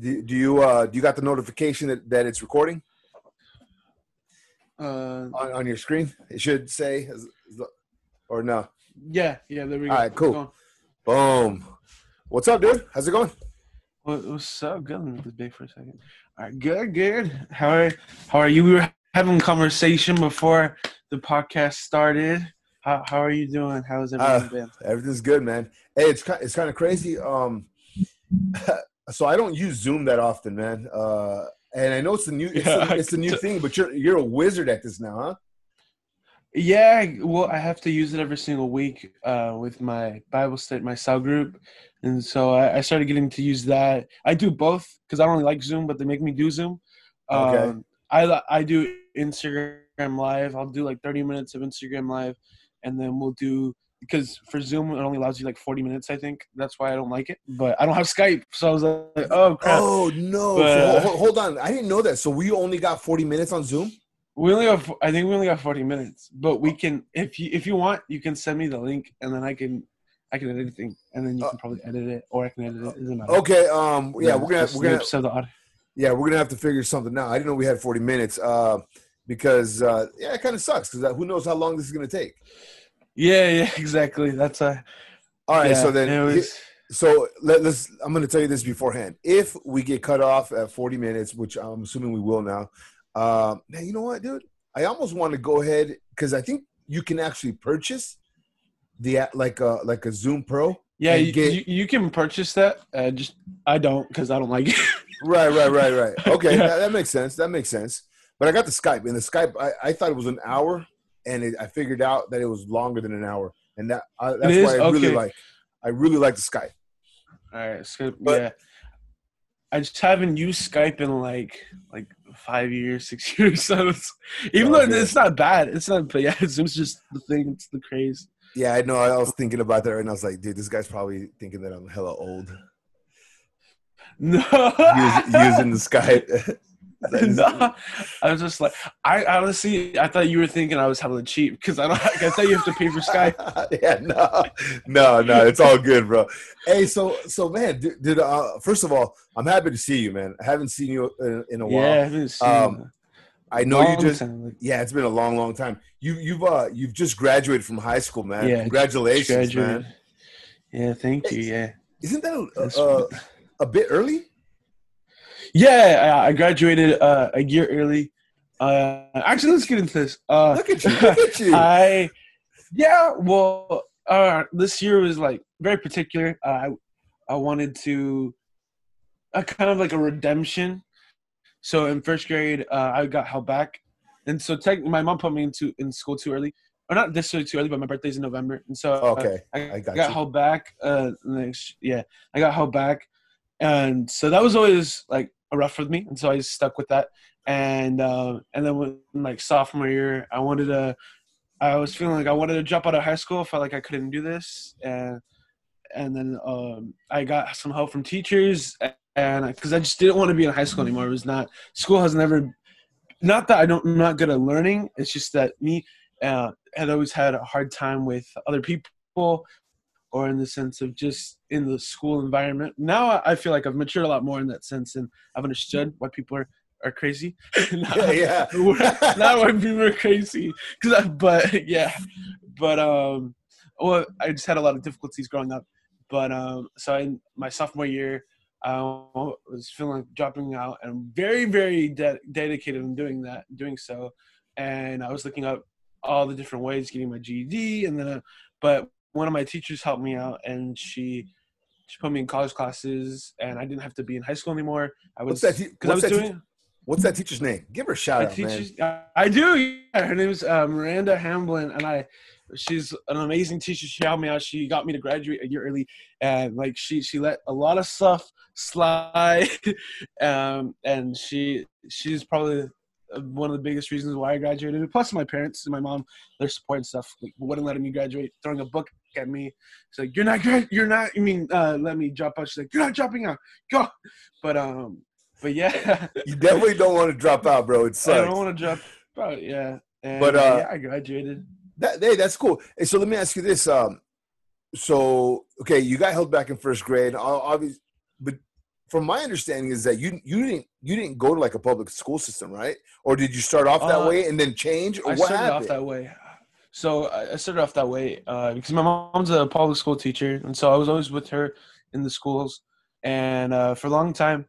Do, do you uh do you got the notification that, that it's recording Uh, on, on your screen? It should say, is- is the- or no? yeah, yeah. There we go. All right, cool. Boom. What's up, dude? How's it going? What, what's up? Good. Let me big for a second. All right, good, good. How are How are you? We were having a conversation before the podcast started. How How are you doing? How's everything Uh, been? Everything's good, man. Hey, it's it's kind of crazy. Um, so I don't use Zoom that often, man. Uh, and I know it's a new it's, Yeah, a, it's a new thing, but you're you're a wizard at this now, huh? Yeah, well, I have to use it every single week uh, with my Bible study, my cell group, and so I, I started getting to use that. I do both because I don't really like Zoom, but they make me do Zoom. Okay. Um, I I do Instagram Live. I'll do like thirty minutes of Instagram Live, and then we'll do because for Zoom it only allows you like forty minutes. I think that's why I don't like it. But I don't have Skype, so I was like, oh crap. Oh no! But, So, uh, hold, on, I didn't know that. So we only got forty minutes on Zoom. We only have, I think we only got 40 minutes, but we can, if you, if you want, you can send me the link and then I can, I can edit anything and then you Uh, can probably edit it or I can edit it. It doesn't matter. Okay. Um. Yeah, we're gonna we're gonna the audio. yeah we're gonna have to figure something out. I didn't know we had forty minutes. Uh, because uh, yeah, it kind of sucks because who knows how long this is gonna take. Yeah, yeah, exactly. That's a, All right. yeah, so then was, So let, us I'm going to tell you this beforehand. If we get cut off at 40 minutes, which I'm assuming we will now, um, now you know what, dude? I almost want to go ahead because I think you can actually purchase the like a like a Zoom Pro. yeah, you, get- you, you can purchase that. Uh, just, I don't, cause I don't like it. Right, right, right, right. Okay, Yeah. that, that makes sense. That makes sense. But I got the Skype, and the Skype I, I thought it was an hour, and it, I figured out that it was longer than an hour, and that uh, I, that's why I really like. I really like the Skype. All right. So, But- yeah. I just haven't used Skype in like, like five years, six years. So it's, even Oh, though it's not bad, it's not, but yeah, Zoom's just the thing. It's the craze. Yeah, I know. I was thinking about that, and I was like, dude, this guy's probably thinking that I'm hella old. No, Use, using the Skype. No, I was just like, I honestly, I thought you were thinking I was hella cheap because I don't. I thought you have to pay for Skype. yeah, no, no, no, it's all good, bro. Hey, so, so, man, did, did uh, first of all, I'm happy to see you, man. I haven't seen you in, in a while. Yeah, I haven't seen Um, I know long you just, time, yeah, it's been a long, long time. You, you've, uh, you've just graduated from high school, man. Yeah, Congratulations, man. Yeah, thank you. Yeah, Isn't that a, uh, a bit early? Yeah. I, graduated uh, a year early. Uh, actually, let's get into this. Uh, Look at you, look at you. I yeah, well, uh, this year was like very particular. Uh, I I wanted to a kind of like a redemption. So in first grade, uh, I got held back, and so tech, my mom put me into in school too early, or not necessarily too early, but my birthday's in November, and so uh, Okay, I, I got got held back. Uh, next, yeah, I got held back, and so that was always like a rough with me, and so I stuck with that. And uh, and then when like sophomore year, I wanted to. I was feeling like I wanted to drop out of high school. Felt like I couldn't do this, and and then um, I got some help from teachers, and because I just didn't want to be in high school anymore. It was not school has never. Not that I don't, I'm not good at learning. It's just that me uh, had always had a hard time with other people or in the sense of just in the school environment. Now I- feel like I've matured a lot more in that sense and I've understood why people are, are crazy. Yeah, yeah. Not why people are crazy. Cause I, but yeah, but um, well, I just had a lot of difficulties growing up. But um, so in my sophomore year, I was feeling like dropping out and very, very de- dedicated in doing that, doing so. And I was looking up all the different ways getting my GED, and then, uh, but one of my teachers helped me out, and she she put me in college classes, and I didn't have to be in high school anymore. I What's was that? te- I was that doing. teach- What's that teacher's name? Give her a shout out, man. teachers, I, I do. Yeah, her name is uh, Miranda Hamblin, and I, she's an amazing teacher. She helped me out. She got me to graduate a year early, and like she, she let a lot of stuff slide, um, and she, she's probably one of the biggest reasons why I graduated. Plus, my parents and my mom, their support and stuff, like, wouldn't let me graduate, throwing a book at me. She's like, "You're not, grad- you're not. I mean, uh, let me drop out." She's like, "You're not dropping out. Go." But um, but yeah. You definitely don't want to drop out, bro. It sucks. I don't want to drop out. Yeah. And, But, uh, yeah, I graduated. That, hey, that's cool. Hey, so let me ask you this. Um, so okay, you got held back in first grade. Obviously, but from my understanding is that you you didn't you didn't go to like a public school system, right? Or did you start off that Uh, way and then change? Or I what started happened? off that way. So I started off that way uh, because my mom's a public school teacher, and so I was always with her in the schools. And uh, for a long time,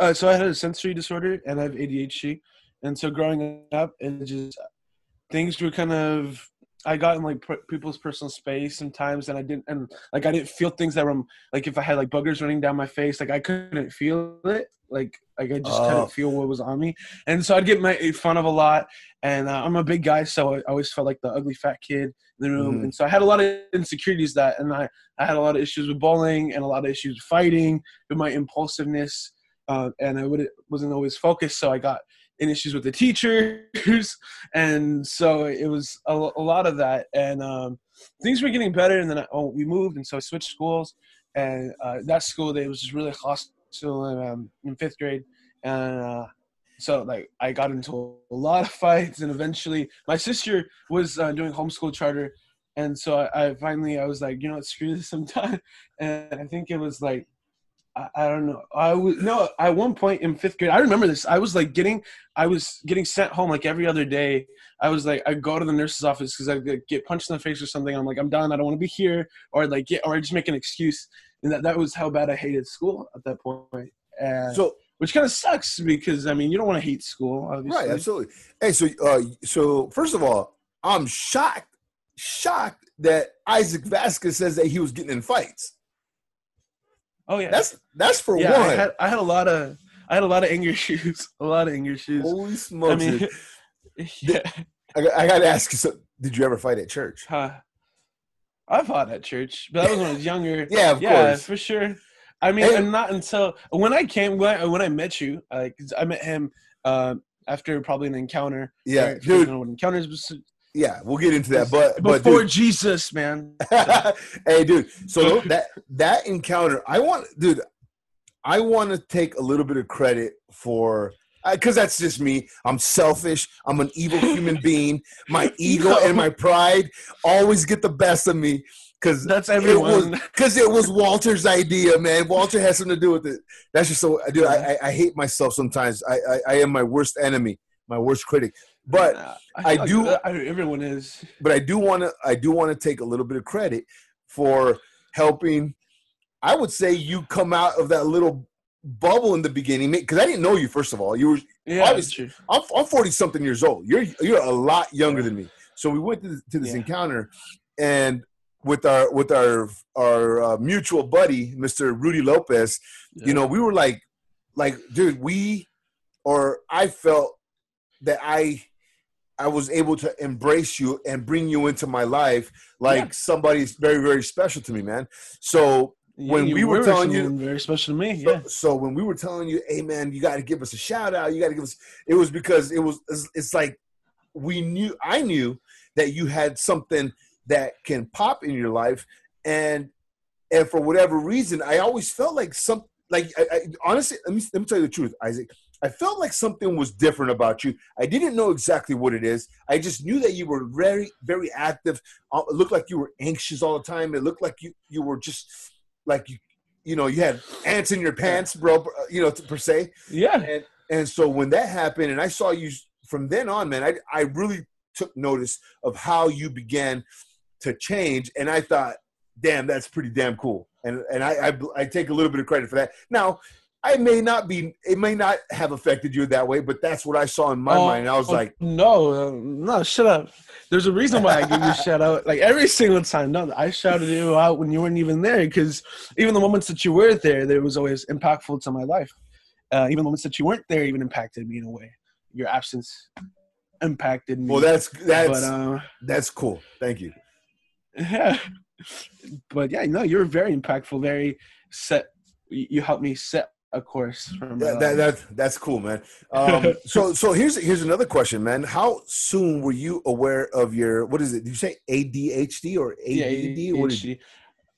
uh, so I had a sensory disorder and I have ADHD, and so growing up, it just things were kind of I got in like per- people's personal space sometimes, and I didn't and like I didn't feel things that were like if I had like boogers running down my face, like I couldn't feel it, like like I just Oh. couldn't feel what was on me, and so I'd get made fun of a lot. And uh, I'm a big guy, so I always felt like the ugly fat kid in the room, Mhm. and so I had a lot of insecurities that, and I I had a lot of issues with bullying and a lot of issues with fighting, with my impulsiveness, uh, and I would wasn't always focused, so I got in issues with the teachers, and so it was a, a lot of that, and um, things were getting better, and then I, oh, we moved, and so I switched schools, and uh, that school they was just really hostile in, um, in fifth grade, and uh, so like I got into a lot of fights, and eventually my sister was uh, doing homeschool charter, and so I, I finally I was like, you know what, screw this sometime, and I think it was like. I, I don't know. I was no. At one point in fifth grade, I remember this. I was like getting, I was getting sent home like every other day. I was like, I go to the nurse's office because I get punched in the face or something. I'm like, I'm done. I don't want to be here, or like get, or I just make an excuse. And that that was how bad I hated school at that point. And, So which kind of sucks because I mean, you don't want to hate school, obviously. right, absolutely. Hey, so uh, so first of all, I'm shocked, shocked that Isaac Vasquez says that he was getting in fights. Oh yeah, That's that's for yeah. one. I had I had a lot of I had a lot of anger issues. A lot of anger issues. Holy I smokes! mean, yeah. I, I got to ask you. So, did you ever fight at church? Huh. I fought at church, but that was when I was younger. Yeah, of yeah, course. for sure. I mean, Hey. and not until when I came when I, when I met you, like I met him uh, after probably an encounter. Yeah, If you guys dude. know what encounters Yeah, we'll get into that. But but before dude, Jesus, man. hey, dude. So that that encounter, I want, dude. I want to take a little bit of credit for uh, because that's just me. I'm selfish. I'm an evil human being. My ego and my pride always get the best of me. Because That's everyone. because it was Walter's idea, man. Walter has something to do with it. That's just so, dude. I, I, I hate myself sometimes. I, I I am my worst enemy, my worst critic. But Nah, I feel do- uh, everyone is. but I do want to I do want to take a little bit of credit for helping. I would say you come out of that little bubble in the beginning because I didn't know you. First of all, you were Yeah, Obviously- I'm I'm forty something years old. You're you're a lot younger than me. So we went to, to this Yeah. encounter, and with our with our our uh, mutual buddy, Mr. Rudy Lopez, you know, we were like, like, dude, we, or I felt that I, I was able to embrace you and bring you into my life like Yeah. somebody's very, very special to me, man. So, when you we were telling you- very special to me. so, Yeah, so when we were telling you, hey, man, you got to give us a shout out. You got to give us, it was because it was, it's, it's like we knew, I knew that you had something that can pop in your life. And, and for whatever reason, I always felt like some, like, I, I, honestly, let me, let me tell you the truth, Isaac. I felt like something was different about you. I didn't know exactly what it is. I just knew that you were very, very active. Uh, It looked like you were anxious all the time. It looked like you, you were just like you, you know, you had ants in your pants, bro. You know, per se. yeah. And and so when that happened, and I saw you from then on, man, I I really took notice of how you began to change, and I thought, damn, that's pretty damn cool. And and I I, I take a little bit of credit for that. Now. I may not be. It may not have affected you that way, but that's what I saw in my Oh, mind. I was like, no, no, shut up. There's a reason why I give you a shout out. Like every single time, no, I shouted you out when you weren't even there because even the moments that you were there, there was always impactful to my life. Uh, even the moments that you weren't there, even impacted me in a way. Your absence impacted me. "Well, that's that's but uh, that's cool. Thank you." yeah, but yeah, no, you're very impactful. Very set. You you helped me set a course That, that, life. that that's cool, man. Um, so so here's here's another question, man. How soon were you aware of your what is it? Did you say ADHD or Yeah, ADD? What did you,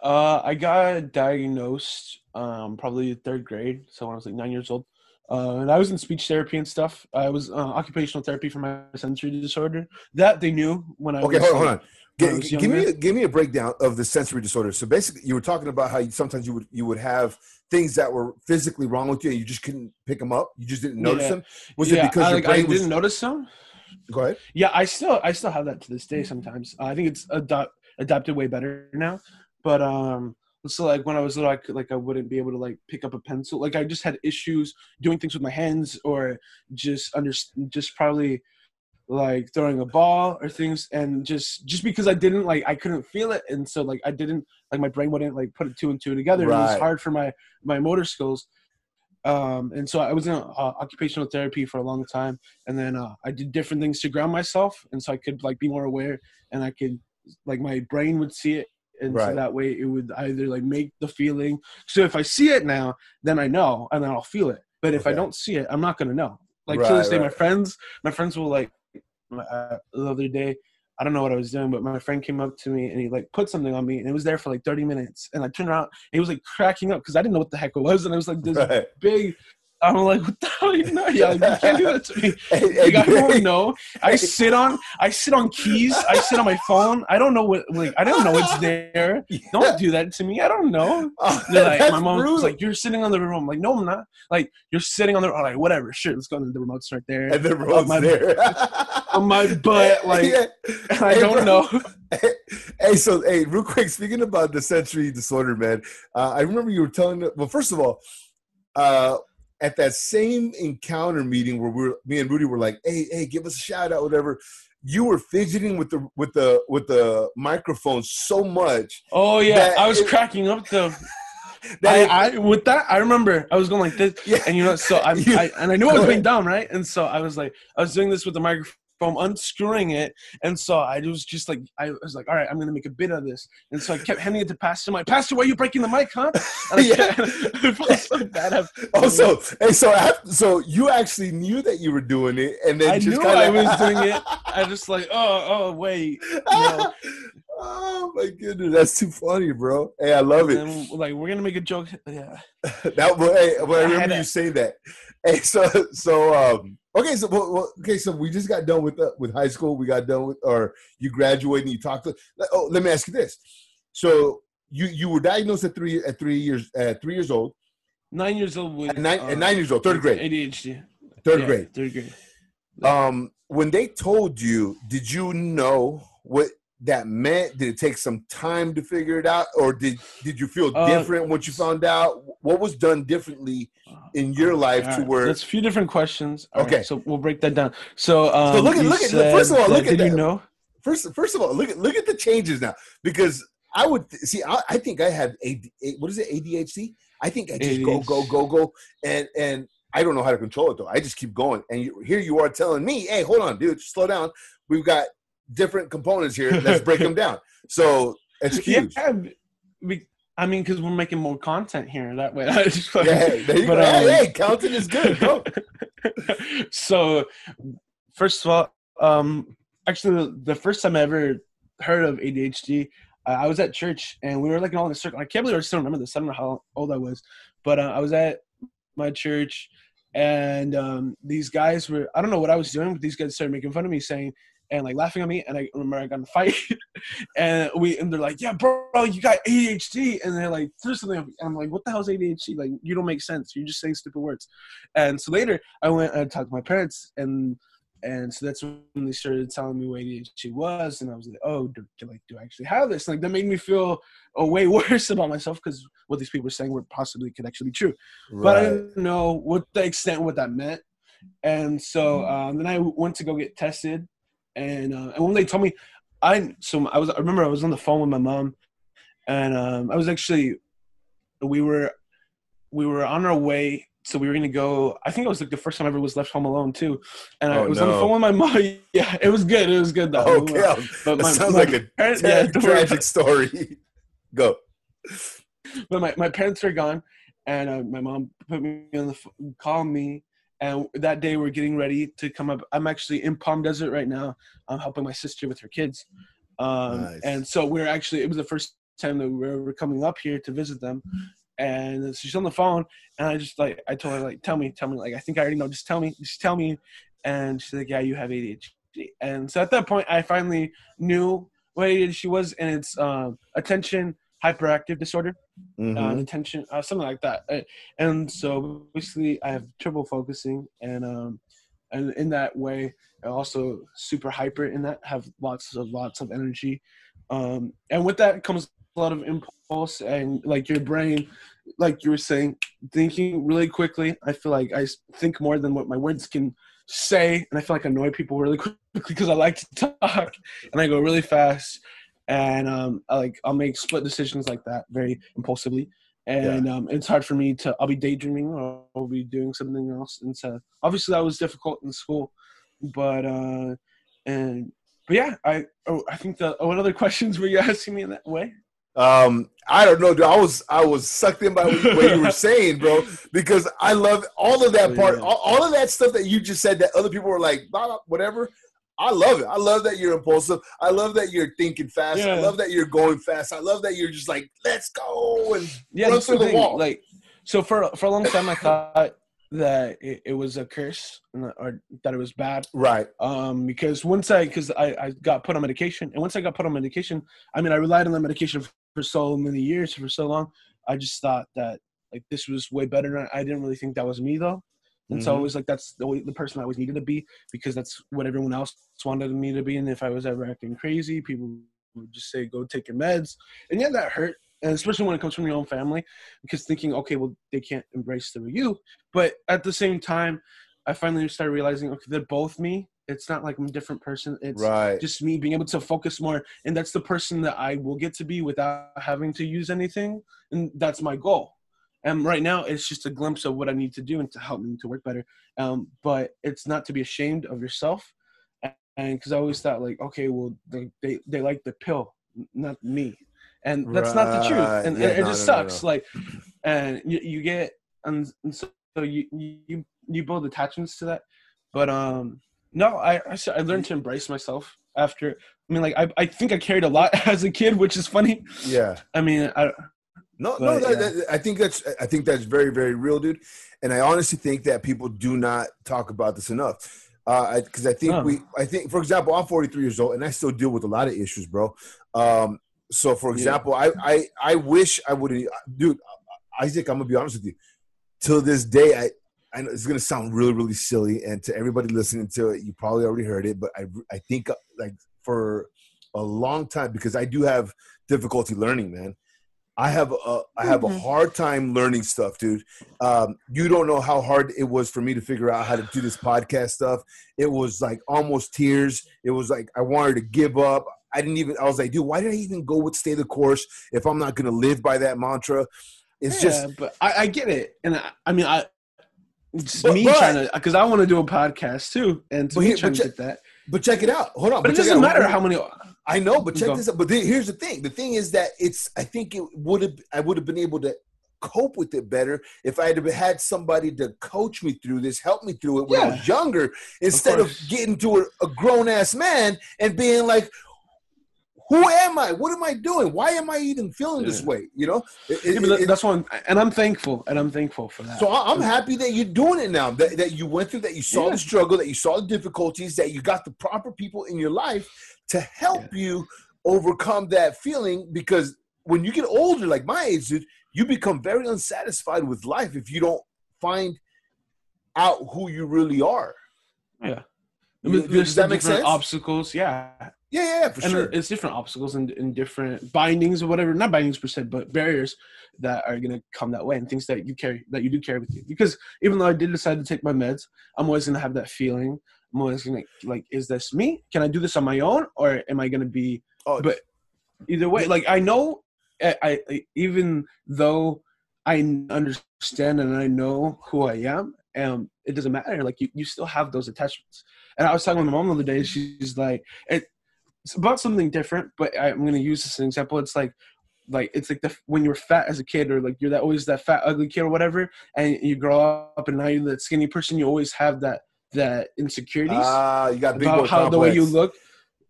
Uh, I got diagnosed um, probably third grade, so when I was like nine years old. Uh, and I was in speech therapy and stuff. I was uh, occupational therapy for my sensory disorder. That they knew when I Okay, was. hold. Hold on. When I G- was give me a, give me a breakdown of the sensory disorder. So basically, you were talking about how you, sometimes you would you would have things that were physically wrong with you, and you just couldn't pick them up. You just didn't notice Yeah. them. Was yeah, it because I, your like, I brain didn't notice them? Go ahead. Yeah, I still I still have that to this day. Sometimes I think it's adapt, adapted way better now. But um, so like when I was little, I could, like I wouldn't be able to like pick up a pencil. Like I just had issues doing things with my hands or just under just probably like throwing a ball or things and just just because I didn't like I couldn't feel it and so like I didn't like my brain wouldn't like put it two and two together. It was hard for my my motor skills. Um, and so I was in uh, occupational therapy for a long time, and then uh, I did different things to ground myself, and so I could like be more aware, and I could like my brain would see it, and Right. so that way it would either like make the feeling. So if I see it now, then I know, and then I'll feel it. But if I don't see it, I'm not gonna know. Like to this Right, day, my friends, my friends will like uh, the other day. I don't know what I was doing, but my friend came up to me and he like put something on me, and it was there for like 30 minutes. And I turned around, and he was like cracking up because I didn't know what the heck it was, and it was like this Right. big. I'm like, what the hell? You know, yeah, like, you can't do that to me. Like, I don't know. I sit on, I sit on keys. I sit on my phone. I don't know what, like, I don't know what's there. Don't do that to me. I don't know. Oh, They're like, that's my mom's brutal. like, you're sitting on the remote. I'm like, no, I'm not. Like, you're sitting on the, I'm like, whatever, sure, let's go. The remote's right there. and the on road's my- there. on my butt, like, Yeah. I Hey, don't bro. know. hey, so hey, real quick, speaking about the sensory disorder, man, uh, I remember you were telling. Me, well, first of all, uh, at that same encounter meeting where we were, me and Rudy were like, "Hey, hey, give us a shout out, whatever." You were fidgeting with the with the with the microphone so much Oh yeah, I was it- cracking up though. I, I with that I remember I was going like this, Yeah. and you know, so I'm, You- I and I knew I was being dumb, right? And so I was like, I was doing this with the microphone, unscrewing it, and so I was just like, I was like, all right, I'm gonna make a bit of this, and so I kept handing it to Pastor. My Pastor, why are you breaking the mic, huh? And I, Yeah. I felt so bad. af- Oh, so hey, so after, so you actually knew that you were doing it, and then I just knew kinda, I was doing it. I just like, oh, oh, wait. No. oh my goodness, that's too funny, bro. Hey, I love And it. then, like, we're gonna make a joke. Yeah. that well, hey, well, I I remember you saying that. Hey, so so um okay, so well, well, okay, so we just got done with uh, with high school. We got done with, or you graduated and you talked to. Oh, let me ask you this. So you you were diagnosed at three at three years at three years old, Nine years old with at nine uh, at nine years old, third grade, ADHD. third Yeah, grade. Third grade. Um, when they told you, did you know what that meant? Did it take some time to figure it out, or did did you feel Uh, different once you found out? What was done differently in your life to Alright, where? That's a few different questions. All right, Okay. so we'll break that down. So, um, look at- look at- first of all, look that- at Did you know? First, first of all, look at look at the changes now because I would see. I, I think I had a what is it ADHD? I think I just go go go go and and I don't know how to control it though. I just keep going. And you, here you are telling me, "Hey, hold on, dude, slow down. We've got different components here. Let's break them down." So excuse. Yeah, we, I mean, because we're making more content here. That way, I just Yeah, there you But, go. um, hey, hey, counting is good. Go. so, first of all, um, actually, the, the first time I ever heard of ADHD, uh, I was at church and we were like in all in a circle. I can't believe I still remember this. I don't know how old I was, but uh, I was at my church and um, these guys were, I don't know what I was doing, but these guys started making fun of me saying, and like laughing at me, and I remember I got in a fight, and we and they're like, "Yeah, bro, you got ADHD," and they're like, "There's something," and I'm like, "What the hell's ADHD? Like, you don't make sense. You're just saying stupid words." And so later, I went and talked to my parents, and and so that's when they started telling me what ADHD was, and I was like, "Oh, do, do, like, do I actually have this?" Like, that made me feel uh, way worse about myself because what these people were saying were possibly could actually be true but I didn't know what the extent what that meant. And so Mm-hmm. um, then I went to go get tested, and uh, and when they told me, I so I was I remember I was on the phone with my mom, and um, I was actually we were we were on our way. So we were gonna go. I think it was like the first time I ever was left home alone too, and I Oh, was on the phone with my mom. Yeah, it was good. It was good though. Okay. But that my- sounds my like a parents- yeah, don't worry about tragic story. Go. but my, my parents were gone and uh, my mom put me on the phone, called me and that day we're getting ready to come up. I'm actually in palm desert right now. I'm helping my sister with her kids. Um, Nice. and so we're actually it was the first time that we were, coming up here to visit them. And she's on the phone, and I just like I told her like, tell me, tell me, like I think I already know, just tell me, just tell me, and she's like, yeah, you have ADHD, and so at that point, I finally knew what ADHD was, and it's um, attention hyperactive disorder, mm-hmm. uh, attention, uh, something like that, uh, and so basically, I have trouble focusing, and um, and in that way, I also super hyper in that, have lots of lots of energy, um, and with that comes a lot of impulse and like your brain like you were saying thinking really quickly. I feel like i think more than what my words can say and i feel like I annoy people really quickly because i like to talk and i go really fast and um I like i'll make split decisions like that very impulsively and yeah. um, it's hard for me to i'll be daydreaming or i'll be doing something else and so obviously that was difficult in school but uh and but yeah i oh, i think the what other questions were you asking me in that way um, I don't know, dude. I was I was sucked in by what you were saying, bro, because I love all of that oh, part, all, all, of that stuff that you just said that other people were like, blah, blah, whatever. I love it. I love that you're impulsive. I love that you're thinking fast. Yeah. I love that you're going fast. I love that you're just like, let's go and yeah, run through the, the wall. Like, so for for a long time, I thought that it, it, was a curse or that it was bad. Right. Um, because once I, because I, I got put on medication, and once I got put on medication, I mean, I relied on the medication for so many years, for so long. I just thought that like this was way better. Than I didn't really think that was me though. And mm-hmm. so I was like, that's the, way, the person I always needed to be because that's what everyone else wanted me to be. And if I was ever acting crazy, people would just say, go take your meds. And yeah, that hurt and especially when it comes from your own family because thinking okay well they can't embrace the you but at the same time i finally started realizing okay they're both me it's not like i'm a different person it's right. just me being able to focus more and that's the person that i will get to be without having to use anything and that's my goal and right now it's just a glimpse of what i need to do and to help me to work better. Um, but it's not to be ashamed of yourself. And because i always thought like okay well they, they, they like the pill not me. And that's right. not the truth. And, yeah, it no, just no, sucks. no, like and you, you get and, and so you you you build attachments to that. But um no I, I i learned to embrace myself after i mean like i, I think i carried a lot as a kid which is funny. Yeah. I mean i no, but, no, yeah. that, I think that's I think that's very, very real, dude. And I honestly think that people do not talk about this enough. Because uh, I, I, think we, I think, for example, I'm 43 years old and I still deal with a lot of issues, bro. Um, so, for example, yeah. I, I I wish I would dude. Isaac, I'm gonna be honest with you. Till this day, I I know it's gonna sound really really silly, and to everybody listening to it, you probably already heard it, but I I think uh, like for a long time because I do have difficulty learning, man. I have a I have mm-hmm. a hard time learning stuff, dude. Um, you don't know how hard it was for me to figure out how to do this podcast stuff. It was like almost tears. It was like I wanted to give up. I didn't even. I was like, dude, why did I even go with stay the course if I'm not going to live by that mantra? It's yeah, just. But I, I, get it, and I, I mean, I. It's but, me but, trying to because I want to do a podcast too, and to me trying to get that. But check it out. Hold on. But, but it doesn't matter how many. I know, but check this out. But here's the thing. The thing is that it's. I think it would have. I would have been able to cope with it better if I had had somebody to coach me through this, help me through it when yeah. I was younger, instead of, of getting to a, a grown ass man and being like, who am I? What am I doing? Why am I even feeling this way? You know, it, yeah, it, that's one, and I'm thankful, and I'm thankful for that. So I'm happy that you're doing it now. That, that you went through, that you saw yeah. the struggle, that you saw the difficulties, that you got the proper people in your life to help yeah. you overcome that feeling. Because when you get older, like my age, dude, you become very unsatisfied with life if you don't find out who you really are. Yeah. Does that make sense? Obstacles, yeah. Yeah, yeah, for and sure. It's different obstacles and, and different bindings or whatever, not bindings per se, but barriers that are gonna come that way and things that you carry that you do carry with you. Because even though I did decide to take my meds, I'm always gonna have that feeling. Gonna like, is this me? Can I do this on my own, or am I gonna be? Oh, but either way, like I know, I, I even though I understand and I know who I am, um, it doesn't matter. Like you, you still have those attachments. And I was talking with my mom the other day. She's like, it, it's about something different, but I, am going to use this as an example. It's like, like it's like the when you're fat as a kid, or like you're that always that fat ugly kid or whatever, and you grow up and now you're that skinny person. You always have that that insecurities. Ah, uh, you got about how complex. the way you look.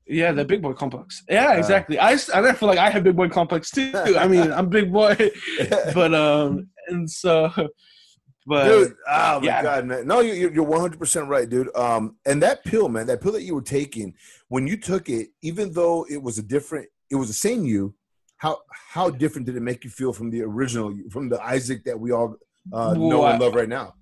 Yeah, the big boy complex. Yeah, exactly. I I feel like I have big boy complex too. I mean, I'm big boy, but um, and so, but dude. Oh my yeah. god, man! No, you- you're you're 100 percent right, dude. Um, and that pill, man, that pill that you were taking when you took it, even though it was a different, it was the same you. How how different did it make you feel from the original, from the Isaac that we all uh, know Well, and love right now?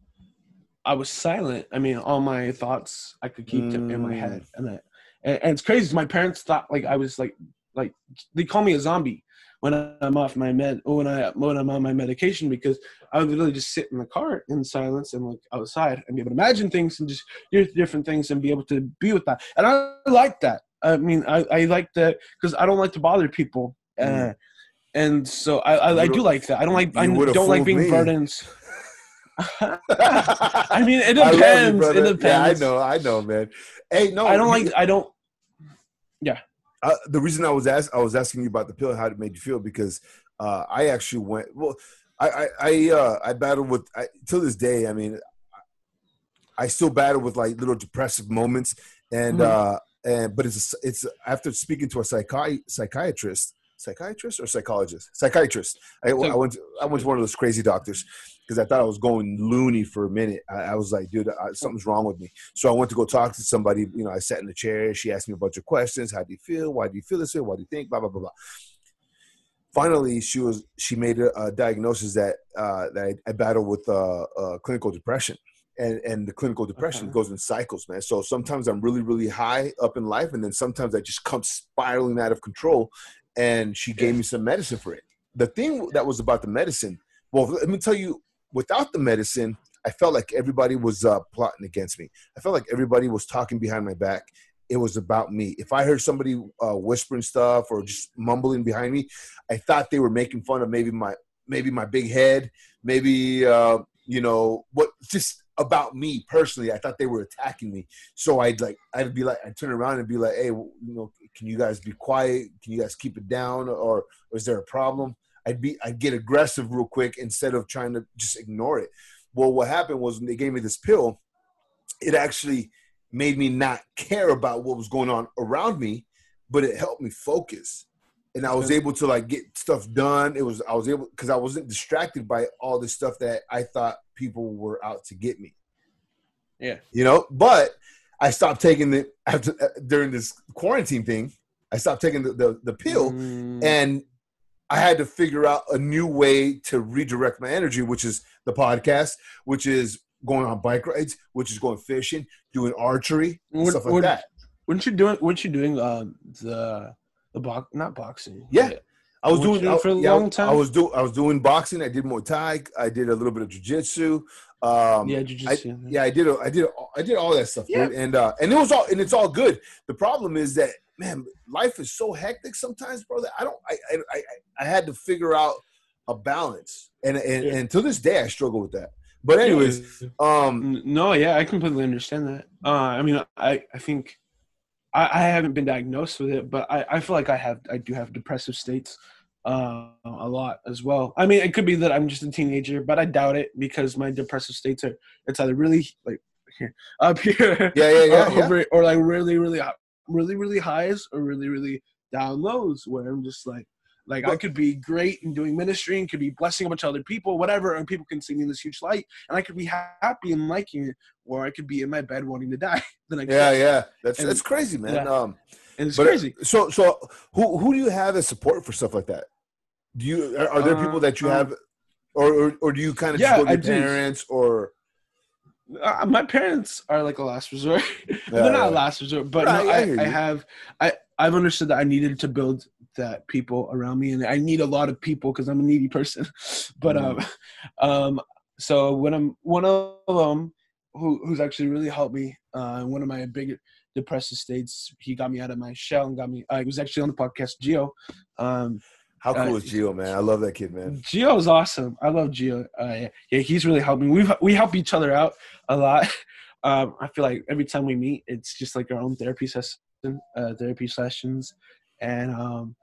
I was silent. I mean, all my thoughts I could keep them in my Mm. head, and that, and, and it's crazy. My parents thought like I was like like they call me a zombie when I'm off my med when I when I'm on my medication because I would literally just sit in the car in silence and look outside and be able to imagine things and just hear different things and be able to be with that. And I like that. I mean, I, I like that because I don't like to bother people. Uh, Mm. and so I, I, I do like that. I don't like I don't like being me. burdens. I mean, it love you, depends. it depends. Yeah, I know, I know, man. Hey, no, I don't you- like. I don't. Yeah. Uh, the reason I was ask, I was asking you about the pill, how it made you feel, because uh, I actually went. Well, I I I, uh, I battled with I, till this day. I mean, I still battle with like little depressive moments, and Mhm. uh, and but it's it's after speaking to a psychi- psychiatrist, psychiatrist or psychologist, psychiatrist. I, I went to, I went to one of those crazy doctors because I thought I was going loony for a minute. I, I was like, dude, I, something's wrong with me. So I went to go talk to somebody. You know, I sat in the chair. She asked me a bunch of questions. How do you feel? Why do you feel this way? What do you think? Blah blah blah blah. Finally, she was she made a, a diagnosis that uh, that I, I battle with uh, uh, clinical depression, and and the clinical depression Okay. goes in cycles, man. So sometimes I'm really really high up in life, and then sometimes I just come spiraling out of control. And she gave me some medicine for it. The thing that was about the medicine, well, let me tell you, without the medicine, I felt like everybody was uh, plotting against me. I felt like everybody was talking behind my back. It was about me. If I heard somebody uh, whispering stuff or just mumbling behind me, I thought they were making fun of maybe my maybe my big head, maybe uh, you know what, just about me personally. I thought they were attacking me. So I'd like I'd be like I'd turn around and be like, hey, you know, can you guys be quiet? Can you guys keep it down, or, or is there a problem? I'd be I'd get aggressive real quick instead of trying to just ignore it. Well, what happened was when they gave me this pill, it actually made me not care about what was going on around me, but it helped me focus. And I was able to like get stuff done. It was I was able because I wasn't distracted by all the stuff that I thought people were out to get me. Yeah. You know, but I stopped taking the after uh, during this quarantine thing. I stopped taking the the, the pill, Mm, and I had to figure out a new way to redirect my energy, which is the podcast, which is going on bike rides, which is going fishing, doing archery, What- stuff like that. weren't you doing? Weren't you doing um, the the box? Not boxing. Yeah. but- I was doing for a yeah, long time? I was doing I was doing boxing. I did Muay Thai. I did a little bit of jujitsu. Um, yeah. I, Jiu-jitsu. yeah, I did. I did. I did all that stuff, Yeah. dude. And uh, and it was all and it's all good. The problem is that man, life is so hectic sometimes, brother. I don't. I I I, I had to figure out a balance, and and, Yeah. and to this day, I struggle with that. But anyways, um, No, yeah, I completely understand that. Uh, I mean, I, I think I, I haven't been diagnosed with it, but I, I feel like I have I do have depressive states uh, a lot as well. I mean, it could be that I'm just a teenager, but I doubt it because my depressive states are it's either really like here up here, Yeah, yeah, yeah, or, yeah. or like really, really, really, really highs, or really, really down lows, where I'm just like. Like I could be great in doing ministry and could be blessing a bunch of other people, whatever, and people can see me in this huge light, and I could be happy and liking it, or I could be in my bed wanting to die the next yeah, day. yeah, that's And- that's crazy, man. yeah. Um, And it's but crazy. so so who who do you have as support for stuff like that? Do you are, are there people that you Uh, have, or or, or do you kind of Yeah, just go to your do. parents or? Uh, my parents are like a last resort. Yeah, They're not yeah. a last resort, but Right, no, I I, I have I I've understood that I needed to build that people around me, and I need a lot of people because I'm a needy person. But um, Mm. um, so when I'm one of them who who's actually really helped me, uh, in one of my big depressive states, he got me out of my shell and got me. I was actually on the podcast Geo. Um, How cool Uh, is Geo, man? I love that kid, man. Gio is awesome. I love Geo. Uh, yeah, yeah, he's really helped me. We we help each other out a lot. Um, I feel like every time we meet, it's just like our own therapy session, uh, therapy sessions, and um,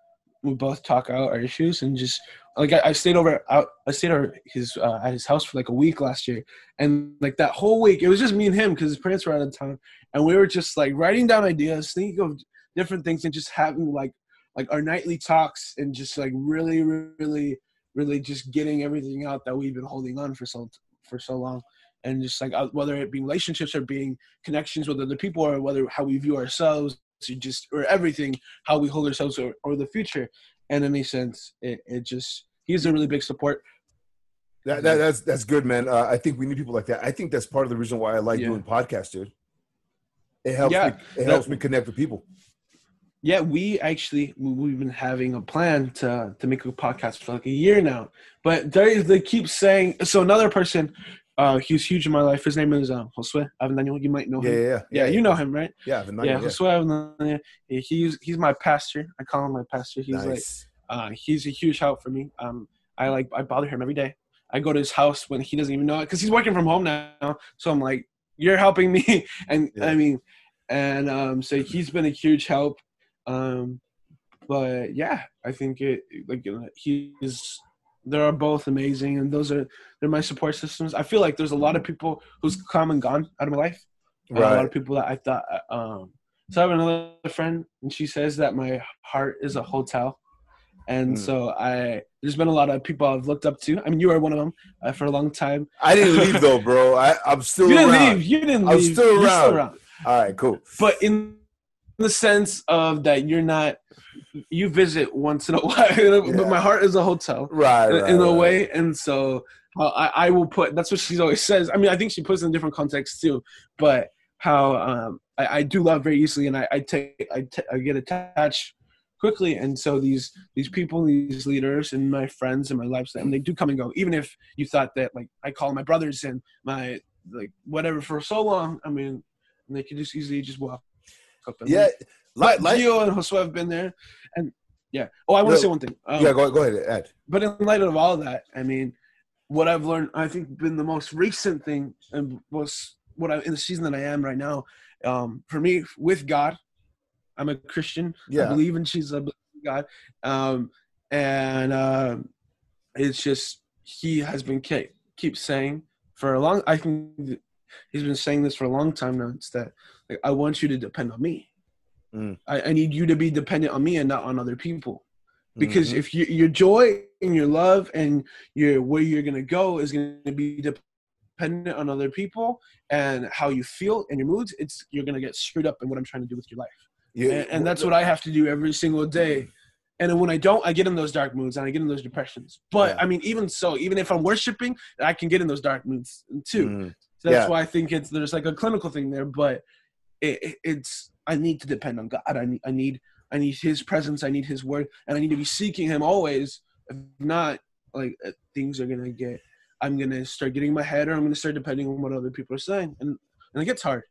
we both talk out our issues and just like I, I stayed over out. I stayed over his uh, at his house for like a week last year, and like that whole week, it was just me and him because his parents were out of town, and we were just like writing down ideas, thinking of different things and just having like like our nightly talks and just like really really really just getting everything out that we've been holding on for so for so long and just like uh, whether it be relationships or being connections with other people or whether how we view ourselves to just or everything how we hold ourselves or, or the future and in any sense it, it just he's a really big support That, that that's that's good, man. Uh, I think we need people like that. I think that's part of the reason why I like Yeah. doing podcasts, dude. It helps. Yeah, me, it that- helps me connect with people. Yeah, we actually we- we've been having a plan to to make a podcast for like a year now. But they they keep saying so. Another person, uh, he's huge in my life. His name is uh, Josue Avendaño. You might know Yeah, him. yeah, yeah. Yeah, you know him, right? Yeah, night, yeah, yeah. Josue Avendaño. He- He's he's my pastor. I call him my pastor. He's like nice. uh, he's a huge help for me. Um, I like I bother him every day. I go to his house when he doesn't even know it because he's working from home now. So I'm like, you're helping me, and Yeah. I mean, and um, so he's been a huge help. Um, but yeah, I think it like you know, he's. They are both amazing, and those are they're my support systems. I feel like there's a lot of people who's come and gone out of my life. Uh, A lot of people that I thought. Um, so I have another friend, and she says that my heart is a hotel, and Mm. so I. There's been a lot of people I've looked up to. I mean, you were one of them uh, for a long time. I didn't leave though, bro. I, I'm still You didn't around. leave. You didn't I'm leave. still You're around. All right, cool. But in the sense of that, you're not. You visit once in a while, but my heart is a hotel Right, right in a right. way, and so uh, I, I will put. That's what she always says. I mean, I think she puts it in different contexts too, but how um, I, I do love very easily, and I, I take I, t- I get attached quickly, and so these these people, these leaders, and my friends and my lives, and they do come and go. Even if you thought that, like I call my brothers and my like whatever for so long, I mean, they could just easily just walk up. And Yeah, leave. Like, like Gio and Josue have been there, and yeah. Oh, I want to say one thing. Um, yeah. Go, go ahead, Ed. but in light of all that, I mean, what I've learned, I think, been the most recent thing, and was what I in the season that I am right now. Um, for me, with God, I'm a Christian. Yeah. I believe in Jesus. I believe in God, um, and um it's just He has been keep, keep saying for a long. I think He's been saying this for a long time now. It's that like, I want you to depend on me. Mm. I, I need you to be dependent on me and not on other people because Mhm. if you, your joy and your love and your where you're gonna go is gonna be dependent on other people and how you feel and your moods, it's you're gonna get screwed up in what I'm trying to do with your life, Yeah, and, and that's what I have to do every single day. And when I don't, I get in those dark moods and I get in those depressions. But Yeah. I mean, even so, even if I'm worshiping, I can get in those dark moods too. Mm. So that's Yeah. why I think it's there's like a clinical thing there, but it, it's I need to depend on God. I need I need I need His presence. I need His word, and I need to be seeking Him always. If not, like uh, things are gonna get. I'm gonna start getting my head, or I'm gonna start depending on what other people are saying, and and it gets hard.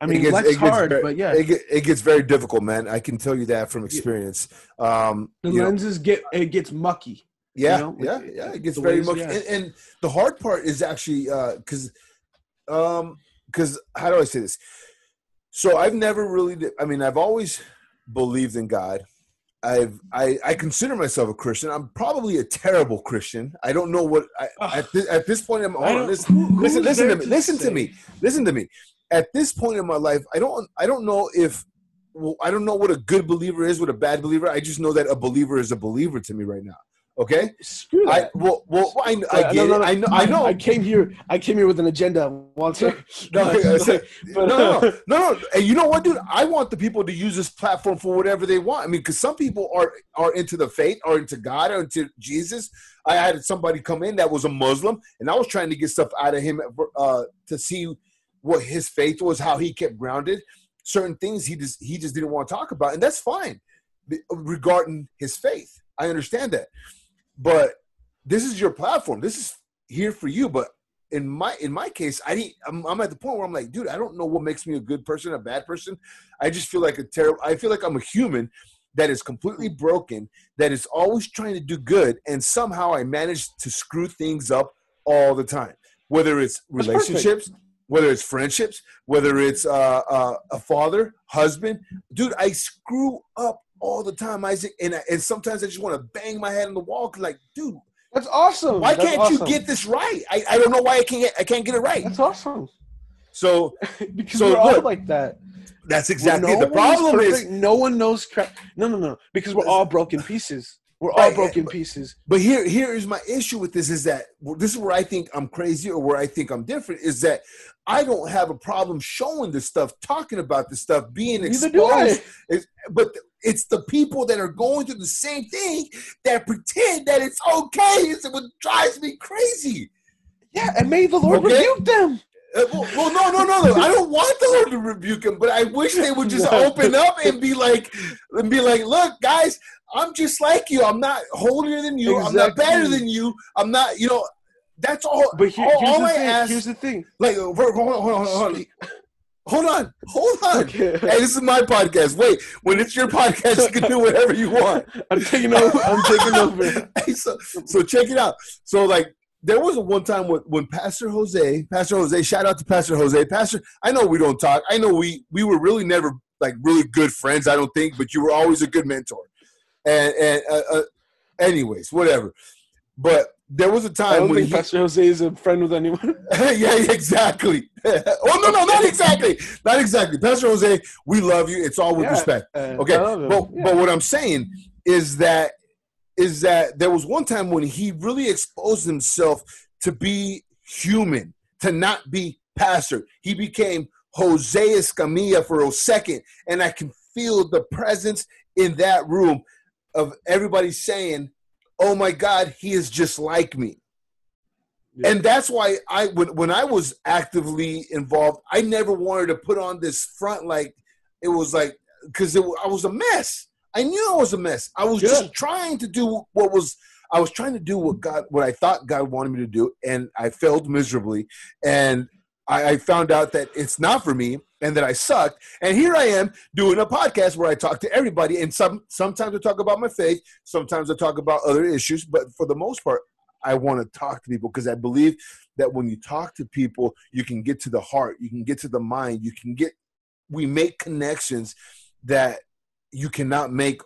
I mean, It gets- it gets hard, very- but yeah, It, it gets very difficult, man. I can tell you that from experience. Um, the you know, lenses get it gets mucky. yeah, know, yeah, yeah. it- gets very ways- much, yeah. and, and the hard part is actually because, um, because how do I say this? So I've never really. I mean, I've always believed in God. I've I, I consider myself a Christian. I'm probably a terrible Christian. I don't know what I, at this at this point. I'm on, listen, who- listen, listen to me. to Listen to me. Listen to me. At this point in my life, I don't I don't know if well, I don't know what a good believer is, what a bad believer. I just know that a believer is a believer to me right now. Okay. Screw I that. well, well I, I get no, no, it. I know. I know. I came here. I came here with an agenda, Walter. No, I But, no, no, uh, no, no, no. And you know what, dude? I want the people to use this platform for whatever they want. I mean, because some people are are into the faith, are into God, or into Jesus. I had somebody come in that was a Muslim, and I was trying to get stuff out of him uh, to see what his faith was, how he kept grounded. Certain things he just he just didn't want to talk about, and that's fine regarding his faith. I understand that, but this is your platform. This is here for you, but in my in my case, I didn't, I'm, I'm at the point where I'm like, dude, I don't know what makes me a good person, a bad person. I just feel like a terrible. I feel like I'm a human that is completely broken, that is always trying to do good, and somehow I manage to screw things up all the time. Whether it's relationships, whether it's friendships, whether it's uh, uh, a father, husband, dude, I screw up all the time, Isaac, and I, and sometimes I just want to bang my head on the wall, like, dude, That's awesome. why That's can't awesome. you get this right? I, I don't know why I can't get I can't get it right. That's awesome. So because So, we're all look. like that. That's exactly no the problem is. no one knows crap. No, no, no, because we're all broken pieces. We're all Right, broken but- pieces. But here, here is my issue with this: is that well, this is where I think I'm crazy, or where I think I'm different. Is that I don't have a problem showing this stuff, talking about this stuff, being Neither do I. exposed. But it's the people that are going through the same thing that pretend that it's okay. It's what drives me crazy. Yeah, and may the Lord Okay. rebuke them. Uh, well, well, no, no, no, no. I don't want the Lord to rebuke them, but I wish they would just open up and be like, and be like, look, guys, I'm just like you. I'm not holier than you. I'm not better than you. I'm not, you know. That's all. But here, all, here's all the I thing. ask, Here's the thing. like, hold on, hold on, hold on, hold on. Hold on. Okay. Hey, this is my podcast. Wait, when it's your podcast, you can do whatever you want. I'm taking over. I'm taking over. Hey, so, so check it out. So like there was a one time when, when Pastor Jose, Pastor Jose, shout out to Pastor Jose. Pastor, I know we don't talk. I know we we were really never like really good friends. I don't think, but you were always a good mentor. And and uh, uh, anyways, whatever. But there was a time when he, Pastor Jose is a friend with anyone. yeah, exactly. oh no, no, not exactly, not exactly. Pastor Jose, we love you. It's all with Yeah. respect. Uh, Okay, I love him. but Yeah. but what I'm saying is that is that there was one time when he really exposed himself to be human, to not be pastor. He became Jose Escamilla for a second, and I can feel the presence in that room of everybody saying, "Oh my God, he is just like me." Yeah. And that's why I when when I was actively involved, I never wanted to put on this front like it was like because I was a mess. I knew I was a mess. I was Yeah. just trying to do what was I was trying to do what God what I thought God wanted me to do, and I failed miserably. And I, I found out that it's not for me and that I sucked. And here I am doing a podcast where I talk to everybody. And some sometimes I talk about my faith, sometimes I talk about other issues, but for the most part, I want to talk to people because I believe that when you talk to people, you can get to the heart, you can get to the mind, you can get we make connections that you cannot make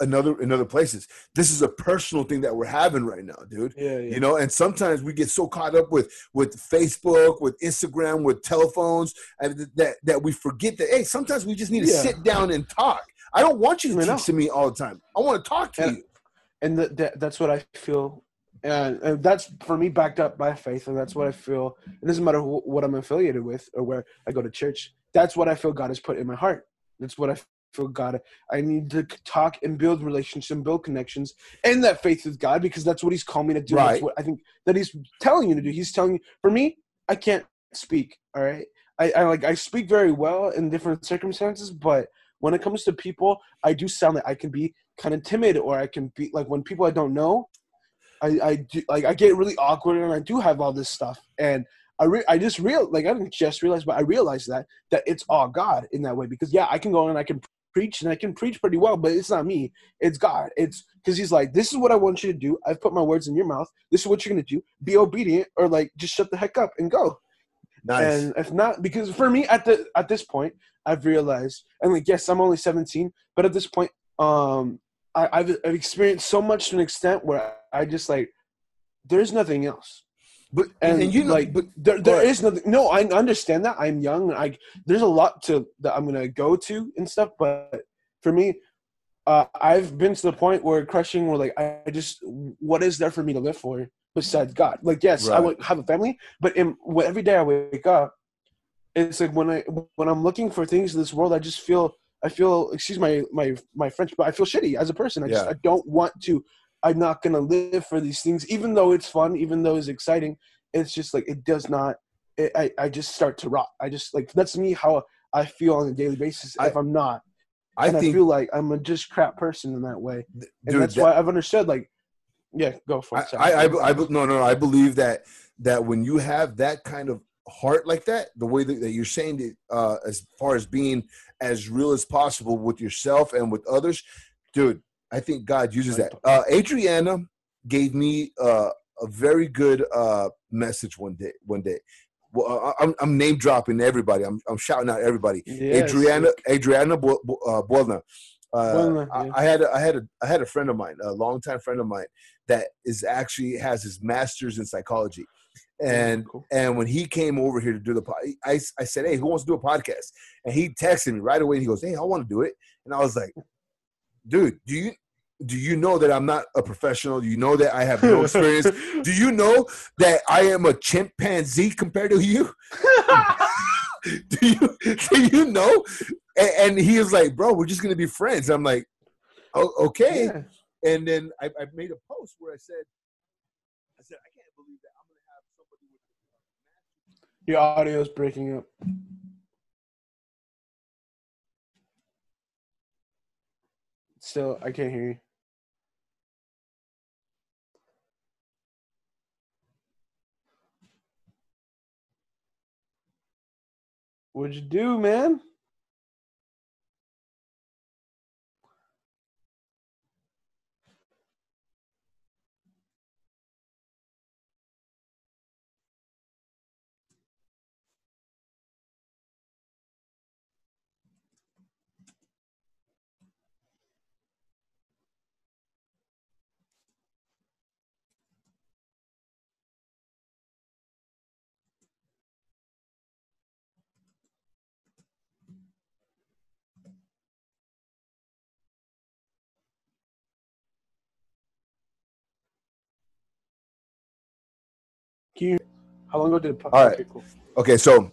another in other places. This is a personal thing that we're having right now, dude yeah, yeah. you know and sometimes we get so caught up with with facebook with instagram with telephones and that that we forget that hey sometimes we just need to Yeah. sit down and talk i don't want you to teach to me all the time i want to talk to And- you and that, that that's what I feel, and, and that's for me backed up by faith, and that's what I feel. It doesn't matter wh- what I'm affiliated with or where I go to church. That's what I feel God has put in my heart. That's what I feel God. I need to talk and build relationships and build connections and that faith with God because that's what He's called me to do. Right. That's what I think that He's telling you to do. He's telling you. For me, I can't speak. All right, I, I like I speak very well in different circumstances, but when it comes to people, I do sound like I can be kind of timid or I can be like when people I don't know, I, I do like I get really awkward and I do have all this stuff and I re- I just real like I didn't just realize but I realized that that it's all God in that way because yeah I can go and I can preach and I can preach pretty well but it's not me. It's God. It's because he's like this is what I want you to do. I've put my words in your mouth. This is what you're gonna do. Be obedient or like just shut the heck up and go. Nice. And if not, because for me at the at this point, I've realized, and like yes, I'm only 17, but at this point, um, I, I've I've experienced so much to an extent where I just like, there's nothing else, but and, and, you know like, but there there is nothing. No, I understand that. I'm young. I there's a lot to that I'm gonna go to and stuff, but for me. Uh, I've been to the point where crushing, where like I I just, what is there for me to live for besides God? Like, yes, I Right. would have a family, but in, every day I wake up, it's like when I when I'm looking for things in this world, I just feel I feel excuse my my my French, but I feel shitty as a person. I just I don't want to. I'm not gonna live for these things, even though it's fun, even though it's exciting. It's just like it does not. It, I I just start to rot. I just like that's me how I feel on a daily basis. I- if I'm not, i and I feel like I'm a just crap person in that way, and dude, that's that- why I've understood. Like, yeah, go for it. sorry. I, I, I, no, no, I believe that that when you have that kind of heart like that, the way that, that you're saying it, uh, as far as being as real as possible with yourself and with others, dude, I think God uses that. Uh, Adriana gave me uh, a very good uh, message one day. One day, well, I'm, I'm name dropping everybody. I'm, I'm shouting out everybody. Yes. Adriana Adriana Bo- Bo- uh, Buelna. Uh, I- yeah. I had a, I had a I had a friend of mine, a longtime friend of mine, that is actually has his master's in psychology, And Cool. and when he came over here to do the pod, I, I said, "Hey, who wants to do a podcast?" And he texted me right away. And he goes, "Hey, I want to do it." And I was like, "Dude, do you do you know that I'm not a professional? Do you know that I have no experience? do you know that I am a chimpanzee compared to you? do you do you know?" And, and he was like, "Bro, we're just gonna be friends." I'm like, "Oh, okay." Yeah. And then I, I made a post where I said, "I said I can't believe that I'm gonna have somebody with." Me. Your audio is breaking up. Still, I can't hear you. What'd you do, man? Can you, how long ago did it pop? All right. Okay, cool. Okay, so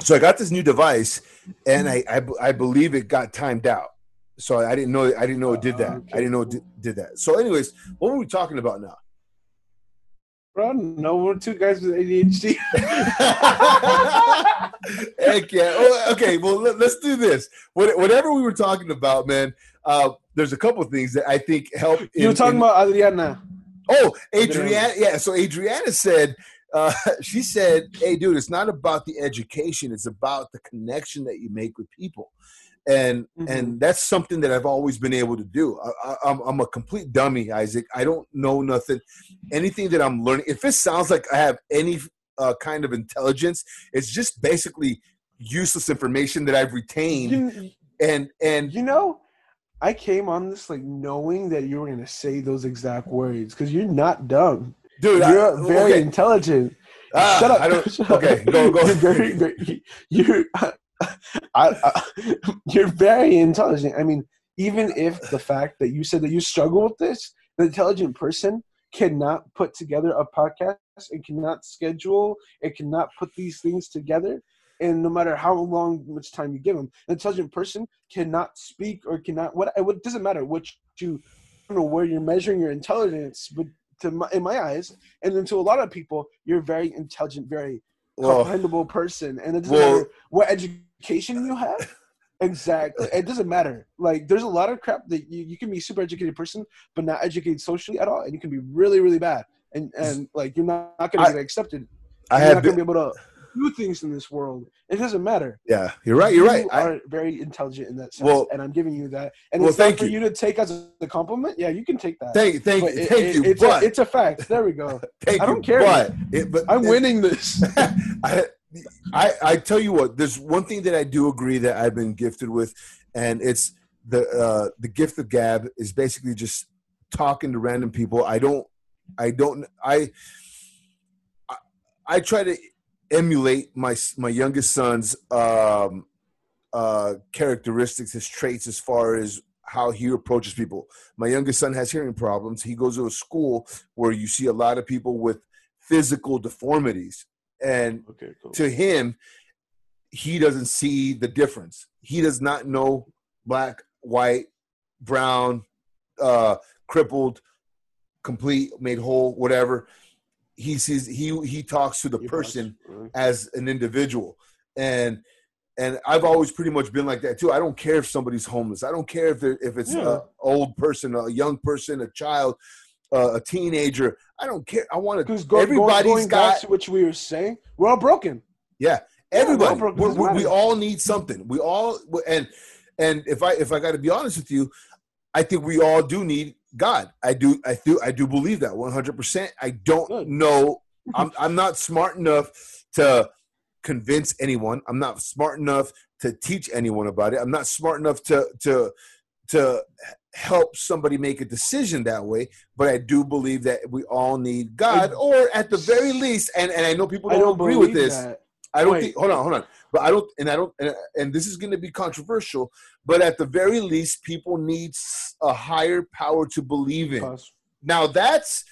so I got this new device, and I I, I believe it got timed out. So I didn't know I didn't know it did that. Okay, I didn't know it did, did that. So, anyways, what were we talking about now? Bro, no, we're two guys with ADHD. Heck yeah. Oh, okay, well let, us do this. What, whatever we were talking about, man. Uh, there's a couple of things that I think help. you were talking in- about Adriana. Oh, Adriana. Yeah. So Adriana said, uh, she said, "Hey, dude, it's not about the education; it's about the connection that you make with people." And Mhm. and that's something that I've always been able to do. I, I, I'm I'm a complete dummy, Isaac. I don't know nothing. Anything that I'm learning, if it sounds like I have any uh, kind of intelligence, it's just basically useless information that I've retained. You, And and you know, I came on this like knowing that you were gonna say those exact words because you're not dumb. dude, You're very okay. intelligent. Ah, Shut up. I don't. Shut up. Okay, go go. You're very, very you're, I, I, you're very intelligent. I mean, even if the fact that you said that you struggle with this, the intelligent person cannot put together a podcast and cannot schedule and cannot put these things together. And no matter how long, much time you give them, an intelligent person cannot speak or cannot. What it doesn't matter what you, I don't know where you're measuring your intelligence, but to my, in my eyes, and then to a lot of people, you're very intelligent, very Well, comprehensible person, and it doesn't Well- matter what education you have. Exactly, it doesn't matter. Like, there's a lot of crap that you, you can be a super educated person, but not educated socially at all, and you can be really, really bad, and and like you're not, not going I- to get accepted. I you're have not been, to be able to do things in this world. It doesn't matter. Yeah, you're right. You're right. You I, are very intelligent in that sense, Well- and I'm giving you that. And Well, it's not for you. you to take as a compliment. Yeah, you can take that. thank, thank, But thank it- you. It's but a, it's a fact. There we go. thank I don't you, care. But, it, but I'm winning this. I, I, I tell you what. There's one thing that I do agree that I've been gifted with, and it's the uh, the gift of gab is basically just talking to random people. I don't, I don't, I, I try to emulate my my youngest son's um, uh, characteristics, his traits, as far as how he approaches people. My youngest son has hearing problems. He goes to a school where you see a lot of people with physical deformities, and okay, cool. to him, he doesn't see the difference. He does not know black, white, brown, uh, crippled, complete, made whole, whatever. He sees he he talks to the person right? as an individual and and I've always pretty much been like that too. I don't care if somebody's homeless. I don't care if they're, if it's Yeah. an old person, a young person, a child, uh, a teenager. I don't care. I want to. Because go, Everybody's going, going got- back to what we were saying, we're all broken. Yeah, Yeah, everybody. well, bro, it We're- we all need something. We all and and if I if I got to be honest with you, I think we all do need God. I do. I do. I do believe that one hundred percent. I don't Good. know. I'm I'm not smart enough to convince anyone. I'm not smart enough to teach anyone about it. I'm not smart enough to to to help somebody make a decision that way. But I do believe that we all need God, I- or at the very least, and, and I know people don't, don't agree with this. that. I don't Wait. think. Hold on, hold on. But I don't, and I don't, and, and this is going to be controversial. But at the very least, people need a higher power to believe in. Now that's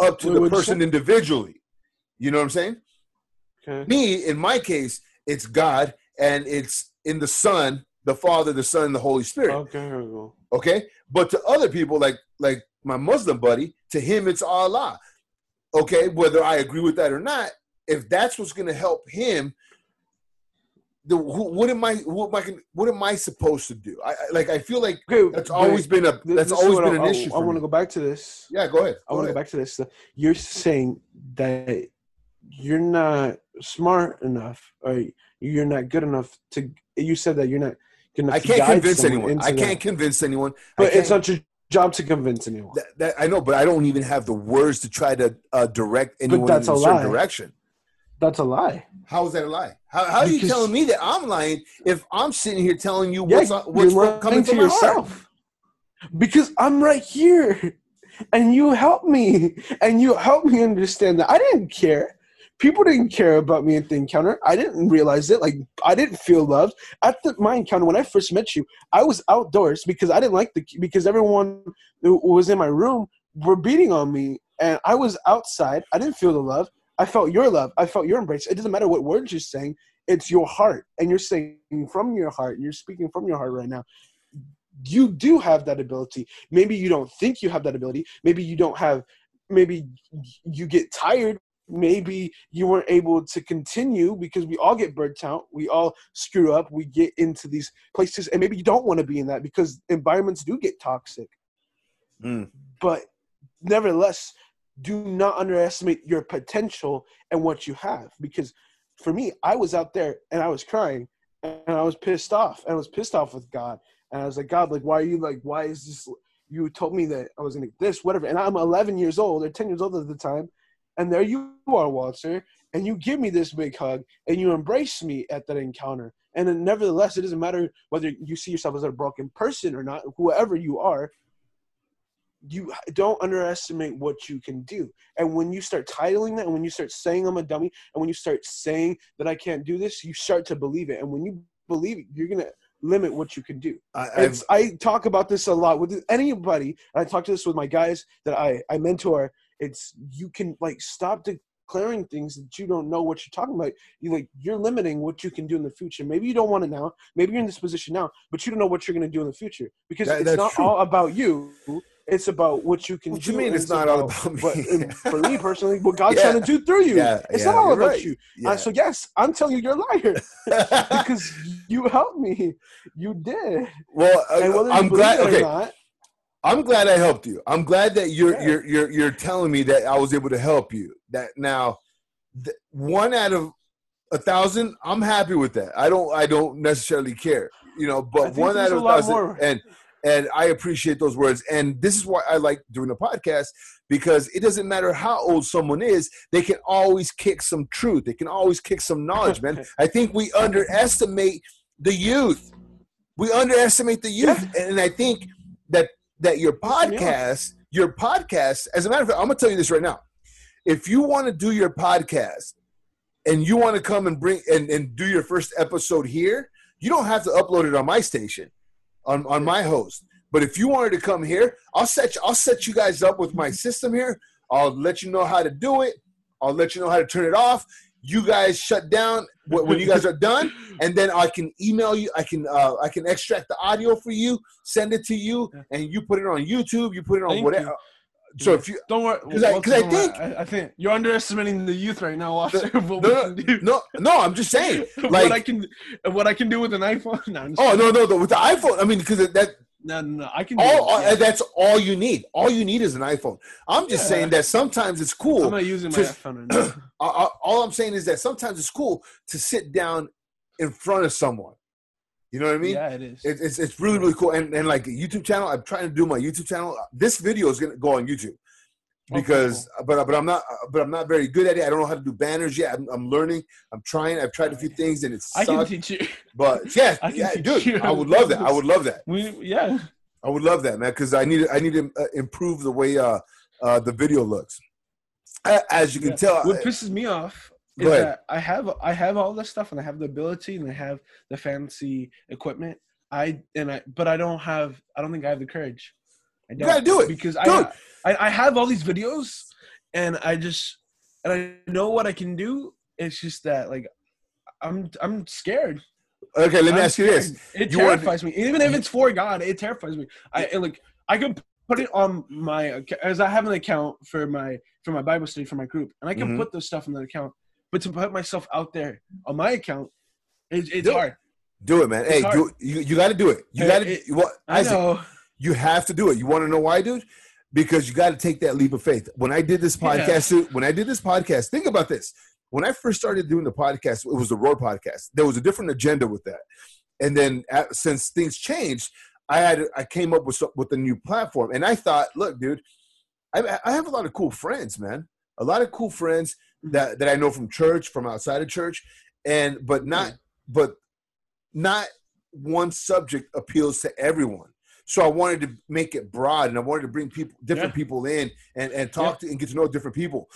up to Wait, the person individually. You know what I'm saying? Okay. Me, in my case, it's God, and it's in the Son, the Father, the Son, and the Holy Spirit. Okay, here we go. Okay, but to other people, like like my Muslim buddy, to him it's Allah. Okay, whether I agree with that or not, if that's what's going to help him, the who, what am I what am I what am I supposed to do? I, I like I feel like Okay, that's always been a that's always been I, an issue. I, for want to go back to this. Yeah, go ahead. I want to go back to this. You're saying that you're not smart enough, or you're not good enough to. You said that you're not good enough. I can't convince anyone. I can't that. convince anyone. But it's can't- your job to convince anyone. that, that I know, but I don't even have the words to try to uh, direct anyone in a a certain lie. direction. That's a lie. How is that a lie? How, how are you Because- telling me that I'm lying if I'm sitting here telling you what's, uh, what's coming to my heart? yourself. Because I'm right here, and you help me, and you help me understand that I didn't care. People didn't care about me at the encounter. I didn't realize it. Like I didn't feel loved at the, my encounter when I first met you. I was outdoors because I didn't like the because everyone who was in my room were beating on me, and I was outside. I didn't feel the love. I felt your love. I felt your embrace. It doesn't matter what words you're saying. It's your heart, and you're saying from your heart. You're speaking from your heart right now. You do have that ability. Maybe you don't think you have that ability. Maybe you don't have. Maybe you get tired. Maybe you weren't able to continue because we all get burnt out. We all screw up. We get into these places, and maybe you don't want to be in that because environments do get toxic. Mm. But nevertheless, do not underestimate your potential and what you have. Because for me, I was out there and I was crying and I was pissed off. And I was pissed off with God. And I was like, God, like, why are you like, why is this? You told me that I was gonna get this, whatever. And I'm 11 years old or 10 years old at the time. And there you are, Walter. And you give me this big hug and you embrace me at that encounter. And then nevertheless, it doesn't matter whether you see yourself as a broken person or not, whoever you are, you don't underestimate what you can do. And when you start titling that, and when you start saying I'm a dummy, and when you start saying that I can't do this, you start to believe it. And when you believe it, you're gonna limit what you can do. I, I talk about this a lot with anybody, and I talk to this with my guys that I I mentor. It's you can like stop declaring things that you don't know what you're talking about. You like you're limiting what you can do in the future. Maybe you don't want it now. Maybe you're in this position now, but you don't know what you're gonna do in the future because That- it's not true. all about you. It's about what you can What do. you mean and it's not all about me? But for me personally, what God's Yeah. trying to do through you. Yeah, it's yeah, not all you're about right. you. Uh, so yes, I'm telling you, you're a liar because you helped me. You did. well, uh, And whether you I'm glad. Okay, not, I'm glad I helped you. I'm glad that you're you're you're you're telling me that I was able to help you. That now, th- one out of a thousand, I'm happy with that. I don't I don't necessarily care, you know. But one out of a thousand, more. and and I appreciate those words. And this is why I like doing the podcast because it doesn't matter how old someone is, they can always kick some truth. They can always kick some knowledge, man. I think we underestimate the youth. We underestimate the youth, and I think that that your Listen, yeah. podcast, your podcast, as a matter of fact, I'm gonna tell you this right now. If you want to do your podcast and you want to come and bring and, and do your first episode here, you don't have to upload it on my station, on, on my host. But if you wanted to come here, I'll set you, I'll set you guys up with my system here. I'll let you know how to do it. I'll let you know how to turn it off. You guys shut down when you guys are done, and then I can email you. I can uh, I can extract the audio for you, send it to you, and you put it on YouTube. You put it on Thank whatever. So if you Don't worry. 'Cause I- I think- I, I think you're underestimating the youth right now, what no, no no, I'm just saying. what Like I can, what I can do with an iPhone. No, oh kidding. no no with the iPhone. I mean because that no, no, no. I can. Do all, all- yeah. Uh, that's all you need. All you need is an iPhone. I'm just Yeah. saying that sometimes it's cool. I'm not using my iPhone right now. I- I- all I'm saying is that sometimes it's cool to sit down in front of someone. You know what I mean? yeah, it is. It, it's it's really really cool. And and like YouTube channel, I'm trying to do my YouTube channel. This video is gonna go on YouTube Okay, because, but but I'm not but I'm not very good at it. I don't know how to do banners yet. I'm, I'm learning. I'm trying. I've tried a few things and it's I can teach you. But yeah, I can yeah, teach dude, you I would love that. I would love that. We, yeah. I would love that, man, because I need I need to uh, improve the way uh, uh, the video looks. As you can Yeah. tell, What pisses me off is that I have I have all this stuff and I have the ability and I have the fancy equipment. I and I but I don't have I don't think I have the courage. I You don't gotta do it. because Do I, it. I I have all these videos and I just and I know what I can do. It's just that like I'm I'm scared. okay, let me I'm ask you this. It You wanna- terrifies me. Even if it's for God, it terrifies me. I like I could put it on my as I have an account for my for my Bible study for my group, and I can Mhm. put this stuff in that account. But to put myself out there on my account, it, it's Do it. hard. Do it, man. It's Hey, hard. do. You, you got to do it. You got to. it- What? I know. You have to do it. You want to know why, dude? Because you got to take that leap of faith. When I did this podcast, dude, when I did this podcast, think about this. When I first started doing the podcast, it was the Roar podcast. There was a different agenda with that, and then at, since things changed, I had I came up with with a new platform, and I thought, look, dude, I, I have a lot of cool friends, man. A lot of cool friends that that I know from church, from outside of church, and but not but not one subject appeals to everyone. So I wanted to make it broad, and I wanted to bring people, different Yeah. people in, and and talk to and get to know different people.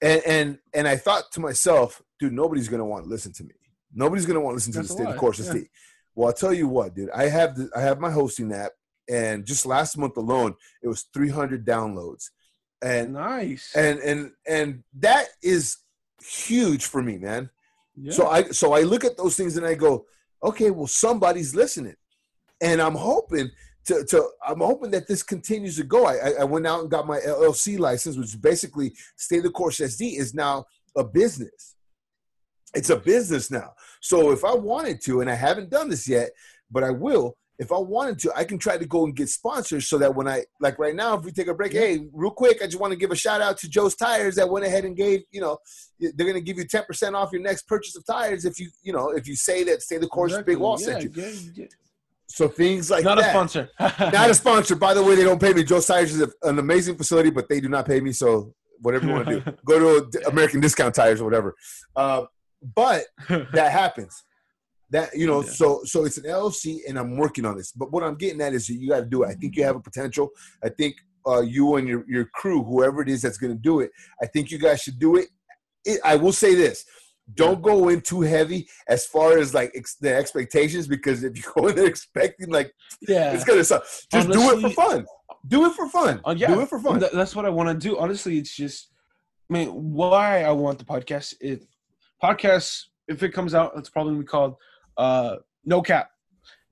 And and and I thought to myself, dude, nobody's gonna want to listen to me. Nobody's gonna want to listen to That's the state of course yeah. state. Well, I'll tell you what, dude. I have the, I have my hosting app, and just last month alone, it was 300 downloads, and Nice. and and and that is huge for me, man. yeah. So I so I look at those things and I go, okay, well somebody's listening, and I'm hoping to to I'm hoping that this continues to go. I I, went out and got my LLC license, which is basically Stay the Course SD is now a business. It's a business now. So if I wanted to, and I haven't done this yet, but I will. If I wanted to, I can try to go and get sponsors so that when I like right now, if we take a break, Yeah. hey, real quick, I just want to give a shout out to Joe's Tires that went ahead and gave, you know, they're going to give you 10% off your next purchase of tires if you, you know, if you say that Stay the Course Exactly. Big Wall yeah, sent you. yeah, yeah. So things like Not a sponsor. Not a sponsor. By the way, they don't pay me. Joe's Tires is a, an amazing facility, but they do not pay me. So whatever you want to do, go to American Discount Tires or whatever. Uh, but that happens. That you know, Yeah. so so it's an LLC, and I'm working on this. But what I'm getting at is that you got to do it. I think you have a potential. I think uh, you and your your crew, whoever it is that's going to do it, I think you guys should do it. it. I will say this: don't go in too heavy as far as like ex- the expectations, because if you go in there expecting like yeah. it's gonna suck, just do it for fun. Do it for fun. Uh, yeah, Do it for fun. Th- that's what I want to do. Honestly, it's just, I mean, why I want the podcast. It podcast, if it comes out, it's probably gonna be called uh, No Cap.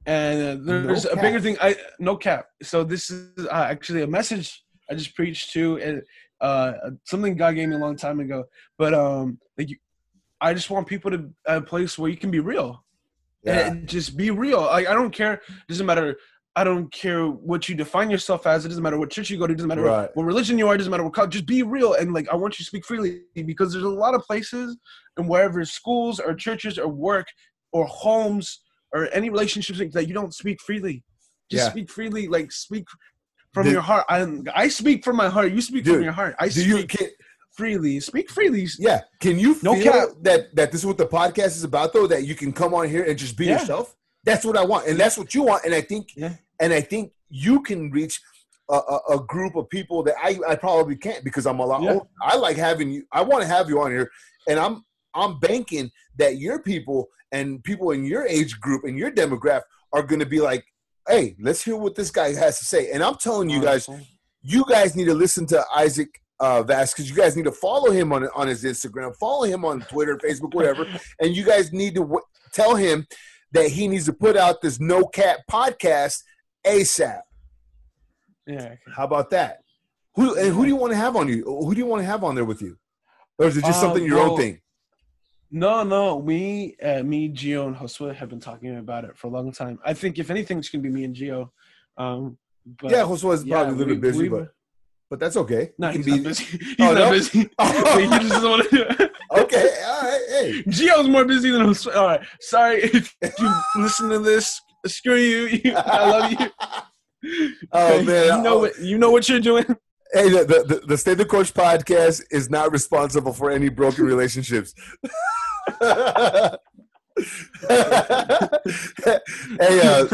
And uh, there's No a bigger thing. I no cap. So this is uh, actually a message I just preached to, and uh, something God gave me a long time ago. But um, like, you, I just want people to a place where you can be real yeah. and just be real. Like I don't care. It doesn't matter. I don't care what you define yourself as. It doesn't matter what church you go to. It doesn't matter Right. what religion you are. It doesn't matter what college. Just be real and like I want you to speak freely because there's a lot of places and wherever schools or churches or work or homes or any relationships that you don't speak freely. Just Yeah. speak freely. Like speak from Did- your heart. I I speak from my heart. You speak Dude, from your heart. I Do speak you can, freely. Speak freely. yeah? Can you No feel cap. that that this is what the podcast is about though? That you can come on here and just be Yeah. yourself. That's what I want, and that's what you want. And I think, Yeah. and I think you can reach a, a, a group of people that I, I probably can't because I'm a lot. Yeah. older. I like having you. I want to have you on here, and I'm I'm banking that your people and people in your age group and your demographic are going to be like, hey, let's hear what this guy has to say. And I'm telling you guys, you guys need to listen to Isaac uh, Vasquez. You guys need to follow him on on his Instagram, follow him on Twitter, Facebook, whatever, and you guys need to w- tell him that he needs to put out this No Cap podcast ASAP. Yeah. How about that? Who and who do you want to have on you? Who do you want to have on there with you? Or is it just Uh, something your own thing? No, no. Me, uh, me, Gio, and Josue have been talking about it for a long time. I think if anything, it's gonna be me and Gio. Um, but yeah, Josue is yeah, probably a little bit busy, we- but but that's okay. no, he's can not be- busy. He's Oh, not no? busy. he just doesn't want to do it. Okay, all right. Hey, Gio's more busy than Josue. All right, sorry if you listen to this. Screw you. I love you. Oh, man. you know Oh. what you know what you're doing. Hey, the, the, the, the Stay the Course podcast is not responsible for any broken relationships. hey, uh,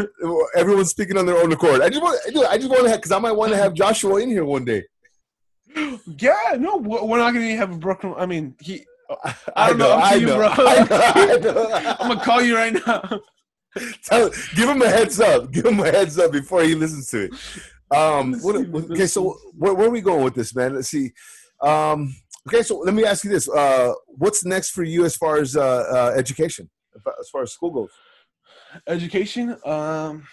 everyone's speaking on their own accord. I just want, dude, I just want to, because I might want to have Joshua in here one day. Yeah, no, we're not gonna have a broken. I mean, he. I I don't know, know. I to you, know, bro. I know, I know. I'm gonna call you right now. Tell, give him a heads up. Give him a heads up before he listens to it. Um, what, okay, so where, where are we going with this, man? Let's see. Um, okay, so let me ask you this: uh, What's next for you as far as uh, uh, education, as far as school goes? Education, um,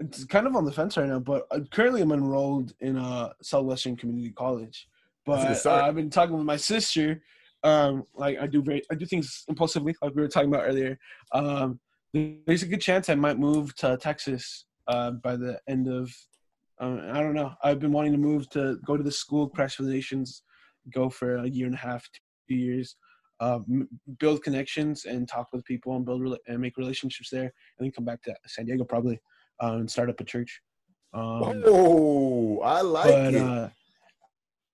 it's kind of on the fence right now, but uh, currently I'm enrolled in uh, Southwestern Community College. A But uh. I've been talking with my sister. Um, like I do, very, I do things impulsively, like we were talking about earlier. Um, there's a good chance I might move to Texas uh, by the end of. Uh, I don't know. I've been wanting to move to go to the school, crash relations, go for a year and a half, two years, uh, m- build connections and talk with people and build rela- and make relationships there, and then come back to San Diego probably uh, and start up a church. Um, oh, I like but it. uh,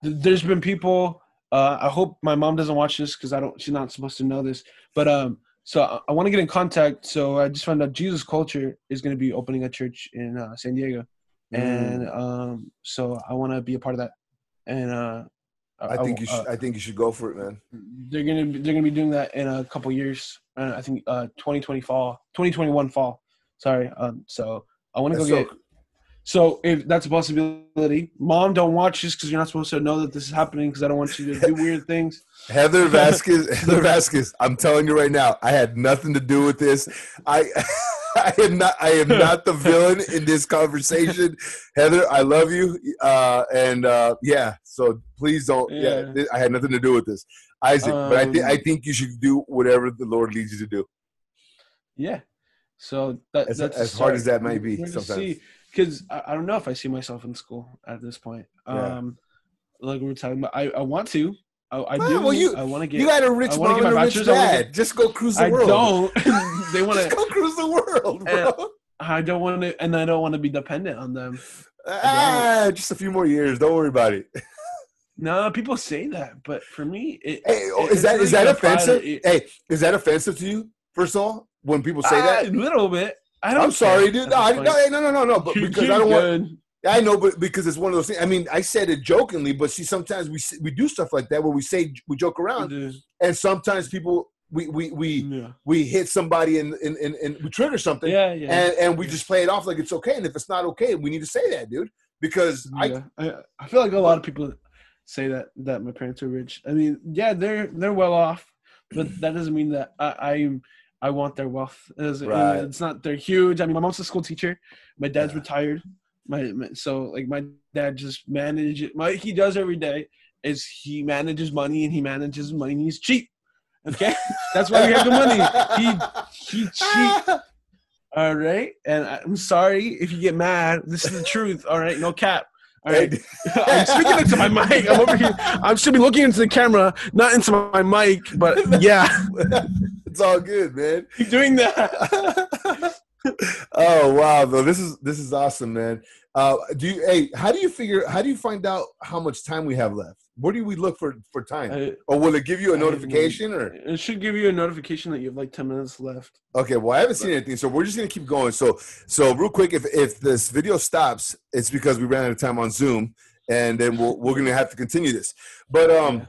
th- there's been people. Uh, I hope my mom doesn't watch this because I don't. She's not supposed to know this. But um, so I, I want to get in contact. So I just found out Jesus Culture is going to be opening a church in uh, San Diego. And um, so I want to be a part of that. And uh, I think you uh, should. I think you should go for it, man. they're gonna be, they're gonna be doing that in a couple years. Uh, I think uh 2020 fall, 2021 fall. Sorry. Um. So I want to go That's get. So if that's a possibility, mom, don't watch this because you're not supposed to know that this is happening because I don't want you to do weird things. Heather Vasquez, Heather Vasquez. I'm telling you right now, I had nothing to do with this. I, I am not. I am not the villain in this conversation. Heather, I love you, uh, and uh, yeah. So please don't. Yeah, Yeah. I had nothing to do with this, Isaac. but I think Um, I think you should do whatever the Lord leads you to do. Yeah. So that, As- that's as hard as that might be sometimes. see, because I, I don't know if I see myself in school at this point. Yeah. Um, like we were talking about, I, I want to. I, I Well, do. well, you- I want to get. You got a rich I mom get and a rich bachelor's, I dad. Just go cruise the I world. don't. they want to. go cruise the world, bro. I don't want to, and I don't want to be dependent on them. ah, just a few more years. Don't worry about it. No, people say that, but for me, it, Hey, oh, it- is that it's is that really offensive? it- Hey, is that offensive to you? First of all, when people say Ah, that, a little bit. I don't. I'm sorry, dude. No, I, no, no, no, no. But because I don't want. I know, but because it's one of those things. I mean, I said it jokingly, but see, sometimes we we do stuff like that where we say we joke around, and sometimes people we we we Yeah, we hit somebody and and, and, and we trigger something, yeah, yeah. and and we just play it off like it's okay. And if it's not okay, we need to say that, dude, because I yeah. I, I feel like a lot of people say that that my parents are rich. I mean, yeah, they're they're well off, but that doesn't mean that I I, I want their wealth. It doesn't- Right. It's not they're huge. I mean, my mom's a school teacher. My dad's Yeah. retired. My, my so like my dad just manages. My he does every day is he manages money and he manages money. and He's cheap. Okay, that's why we have the money. He he cheap. All right, and I'm sorry if you get mad. This is the truth. All right, no cap. All right. I'm speaking into my mic. I'm over here. I should be looking into the camera, not into my mic. But yeah, it's all good, man. keep doing that. oh wow, though this is this is awesome, man. Uh, do you? Hey, how do you figure? How do you find out how much time we have left? Where do we look for for time? I- or will it give you a I notification? Or it should give you a notification that you have like 10 minutes left. okay, well I haven't seen anything, so we're just gonna keep going. So so real quick, if if this video stops, it's because we ran out of time on Zoom, and then we'll, we're gonna have to continue this. But um. Yeah.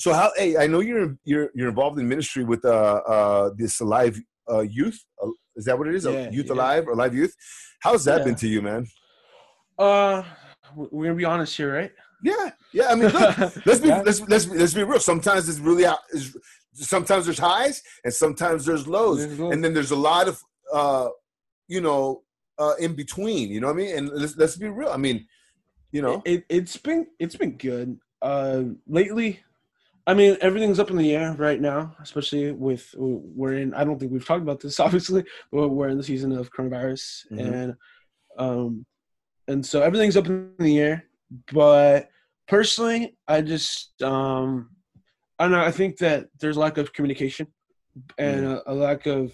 So how? Hey, I know you're you're you're involved in ministry with uh uh this alive uh youth. Uh, is that what it is? Yeah, youth yeah. alive or live youth? How's that Yeah. been to you, man? Uh, we're gonna be honest here, right? Yeah, yeah. I mean, look, let's be let's let's be, let's be real. Sometimes it's really out. Is sometimes there's highs and sometimes there's lows, There's lows. and then there's a lot of uh you know uh in between. You know what I mean? And let's let's be real. I mean, you know, it, it's been it's been good. Uh, lately, I mean everything's up in the air right now, especially with we're in. I don't think we've talked about this, obviously, but we're in the season of coronavirus, Mhm. and um, and so everything's up in the air. But personally, I just um, I don't know. I think that there's a lack of communication and a, a lack of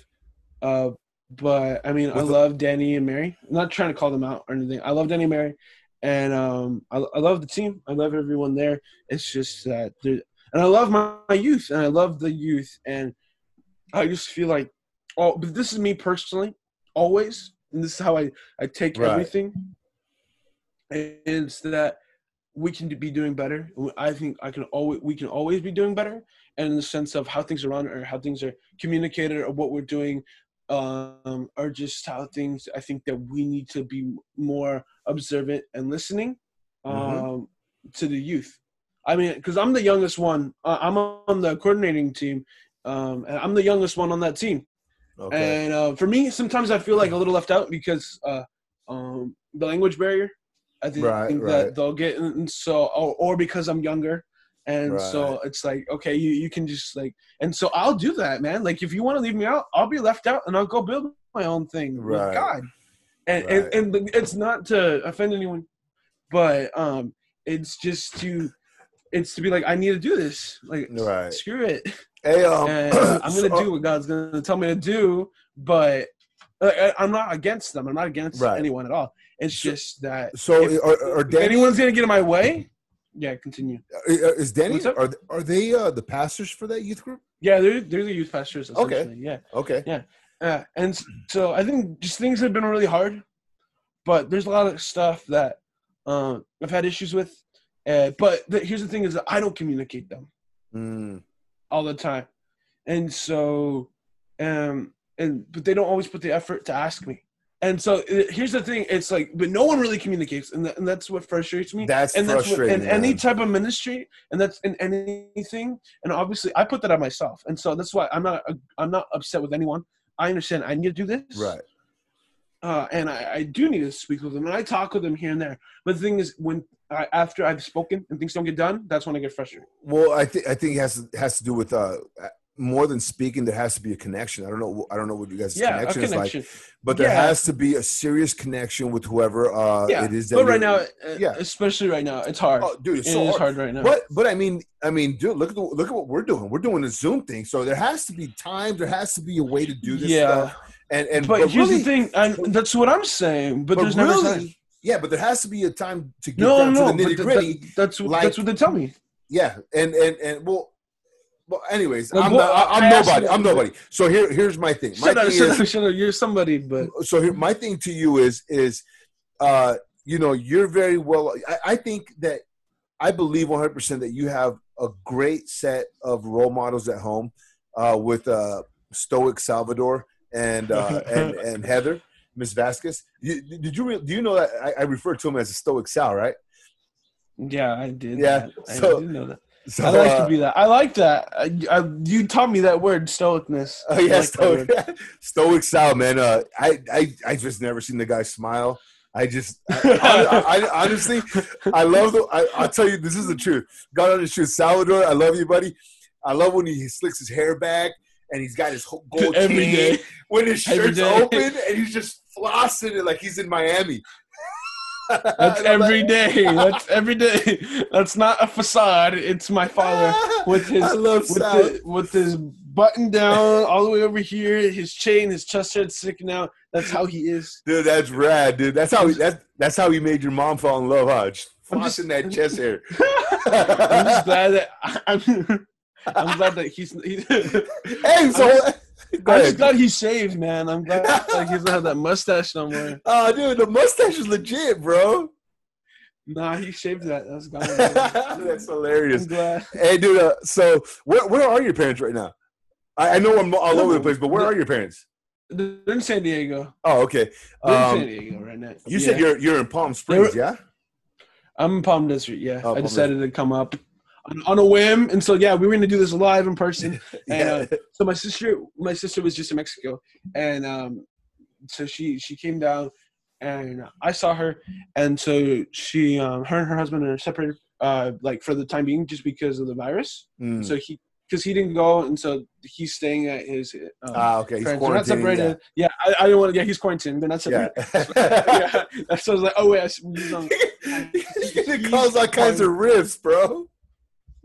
uh. But I mean, I the- love Danny and Mary. I'm not trying to call them out or anything. I love Danny and Mary and um, I, I love the team. I love everyone there. It's just that, there- and I love my, my youth, and I love the youth, and I just feel like oh, but this is me personally, always, and this is how I I take Right. everything. It's that we can be doing better. I think I can always we can always be doing better, and in the sense of how things are run or how things are communicated or what we're doing, um, or just how things. I think that we need to be more observant and listening um, Mhm. to the youth. I mean, because I'm the youngest one. Uh, I'm on the coordinating team, um, and I'm the youngest one on that team. Okay. And uh, for me, sometimes I feel like a little left out because uh, um, the language barrier. I think Right, that right. they'll get, and so or, or because I'm younger, and so it's like okay, you you can just like, and so I'll do that, man. Like if you want to leave me out, I'll be left out, and I'll go build my own thing with Right. God. And, Right. and and it's not to offend anyone, but um, it's just to, it's to be like I need to do this. Like Right. screw it. Hey, um, I'm gonna so- do what God's gonna tell me to do, but like, I- I'm not against them. I'm not against Right. anyone at all. It's So- just that So, if, are, are Danny, anyone's gonna get in my way, yeah, continue. uh, is Danny? Are are they uh, the pastors for that youth group? Yeah, they're they're the youth pastors. Okay. Yeah, Okay. yeah. And so I think just things have been really hard, but there's a lot of stuff that uh, I've had issues with. Uh, but the, here's the thing: is that I don't communicate them. Mm, all the time and so um and but they don't always put the effort to ask me and so uh, here's the thing it's like but no one really communicates and, that, and that's what frustrates me that's and that's what, frustrating. in any type of ministry and that's in anything and obviously i put that on myself and so that's why i'm not i'm not upset with anyone i understand i need to do this right. Uh, and I, I do need to speak with them, and I talk with them here and there. But the thing is, when I, after I've spoken and things don't get done, that's when I get frustrated. Well, I think I think it has to, has to do with uh, more than speaking. There has to be a connection. I don't know. I don't know what you guys' Yeah, a connection, is like, but there Yeah. has to be a serious connection with whoever uh, yeah, it is. That but right now, uh, yeah. especially right now, it's hard. oh, dude, it's It so is hard. hard right now. But but I mean I mean, dude, look at the, look at what we're doing. We're doing a Zoom thing, so there has to be time. There has to be a way to do this Yeah. stuff. And and but, here's really, the thing, and that's what I'm saying. But, but there's never time. yeah, but there has to be a time to get No, down no, to the nitty gritty. that- that's what like- that's what they tell me. Yeah, and and and well, well. Anyways, Like, I'm well, not, I'm nobody. I'm nobody. So here here's my thing. My Shut up, thing shut is, up, shut up. You're somebody, but so here, my thing to you is is uh you know you're very well I, I think that i believe 100% that you have a great set of role models at home uh with uh stoic salvador and uh and and heather miss vasquez you, did you do you know that I, I refer to him as a stoic sal right yeah, I did. Yeah, that. I so- did know that. so I like uh, to be that. I like that. I, I, you taught me that word, stoicness. Oh I yeah, like stoic, stoic Sal, man. Uh, I, I, I just never seen the guy smile. I just, I, I, I- honestly, I love the. I, I'll tell you, this is the truth. God on the truth, Salvador. I love you, buddy. I love when he slicks his hair back and he's got his whole gold Every chain. day. When his shirt's open and he's just flossing it like he's in Miami. That's every day. That's every day. That's not a facade. It's my father with his with, the, with his button down all the way over here, his chain, his chest hair sticking out. That's how he is. Dude, that's rad, dude. That's how he, that's that's how he made your mom fall in love, huh? Just- flossing that chest hair. I'm just glad that I'm. I'm glad that he's. he's Hey, so go I'm just glad he's shaved, man. I'm glad like, he doesn't have that mustache no more. Oh, dude, the mustache is legit, bro. Nah, he shaved that. That's gone. That's hilarious. I'm glad. Hey, dude. Uh, so, where where are your parents right now? I, I know I'm all over the place, but where are your parents? They're in San Diego. Oh, okay. They're in Um, San Diego right now. you said you're you're in Palm Springs, yeah? I'm in Palm Desert. Yeah, Oh, I Palm decided to come up on, on a whim, and so yeah, we were gonna do this live in person. And uh, so my sister, my sister was just in Mexico, and um, so she she came down, and I saw her, and so she, um, her and her husband are separated, uh, like for the time being, just because of the virus. Mm. So he, because he didn't go, and so he's staying at his. Um, ah, okay. They're not separated. Yeah, I, I didn't want to. Yeah, he's quarantined. They're not separated. yeah. yeah. So I was like, oh wait, I should- he's on- it caused all kinds of rifts, bro.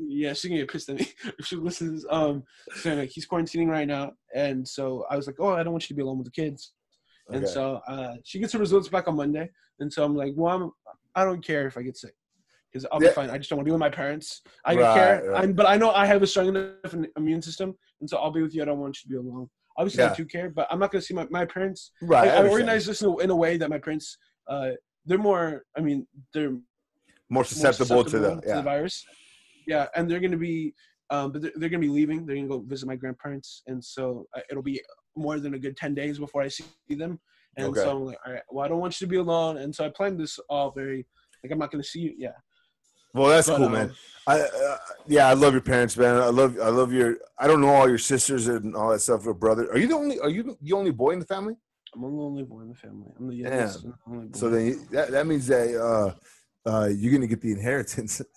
Yeah, she's gonna get pissed at me if she listens. Um, so like, he's quarantining right now, and so I was like, "Oh, I don't want you to be alone with the kids." And so uh, she gets her results back on Monday, and so I'm like, "Well, I'm, I don't care if I get sick, because I'll Yeah. be fine. I just don't want to be with my parents. I don't Right, care, right. I'm, but I know I have a strong enough immune system, and so I'll be with you. I don't want you to be alone. Obviously, Yeah. I do care, but I'm not gonna see my, my parents. Right. I, I organize this in a, in a way that my parents, uh, they're more. I mean, they're more more susceptible, to the yeah. virus. Yeah, and they're gonna be, um, but they're, they're gonna be leaving. They're gonna go visit my grandparents, and so uh, it'll be more than a good ten days before I see them. And Okay. so I'm like, all right, well, I don't want you to be alone, and so I planned this all very like I'm not gonna see you. Yeah, Well, that's But, cool, um, man. I uh, yeah, I love your parents, man. I love I love your. I don't know all your sisters and all that stuff. Your brother. Are you the only? Are you the only boy in the family? I'm the only boy in the family. I'm the youngest. only boy. So then you, that that means that uh, uh, you're gonna get the inheritance.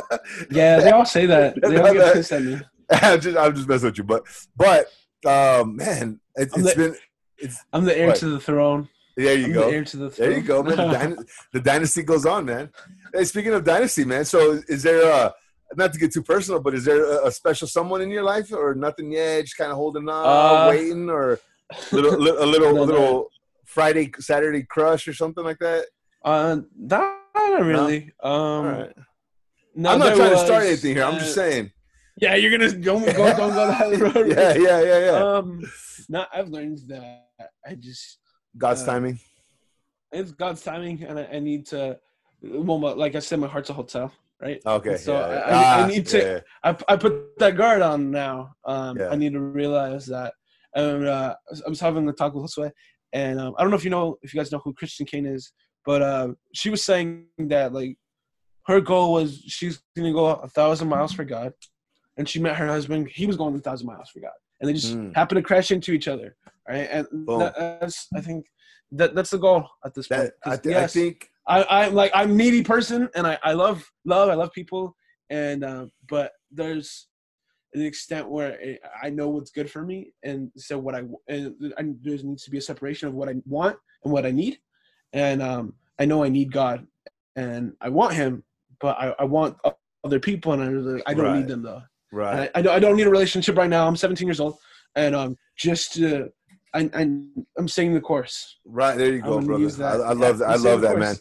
yeah, they all say that. They all get pissed at me. I'm just I'm just messing with you, but but um, man, it, it's the- been I'm the heir What? to the throne. there. You I'm go. the heir to the throne. There you go, man. The, dyna- the dynasty goes on, man. Hey, speaking of dynasty, man. So, is there a not to get too personal, but is there a, a special someone in your life, or nothing yet? Just kind of holding on, Uh, waiting, or little, li- a little, No, no. little Friday, Saturday crush, or something like that. Uh, not, not really. Um, All right. No, I'm not there trying to start anything here. I'm just uh, saying. Yeah, you're gonna don't go don't go that road. Yeah, yeah, yeah, yeah. Um, no, I've learned that I just God's uh, timing. it's God's timing, and I, I need to. Well, my- like I said, my heart's a hotel, right? Okay. so yeah, I- yeah. I- I Ah, need to- yeah, I, I put that guard on now. Um, Yeah. I need to realize that. And uh, I was having a talk with Josue, and um, I don't know if you know if you guys know who Christine Caine is, but uh, she was saying that like her goal was she's gonna go a thousand miles for God, and she met her husband. He was going a thousand miles for God, and they just Mm. happened to crash into each other, right? And that, that's I think that that's the goal at this point. That, I, 'Cause, th- I think I, I'm like I'm a needy person, and I, I love love. I love people, and uh, but there's an extent where it, I know what's good for me, and so what I and I, there needs to be a separation of what I want and what I need, and um, I know I need God, and I want Him, but I, I want other people, and I, I don't Right. need them though. Right. I, I don't I don't need a relationship right now. I'm 17 years old, and um, just uh, I, I'm saying the course. Right there you go, brother. I, I love that. I love that, man.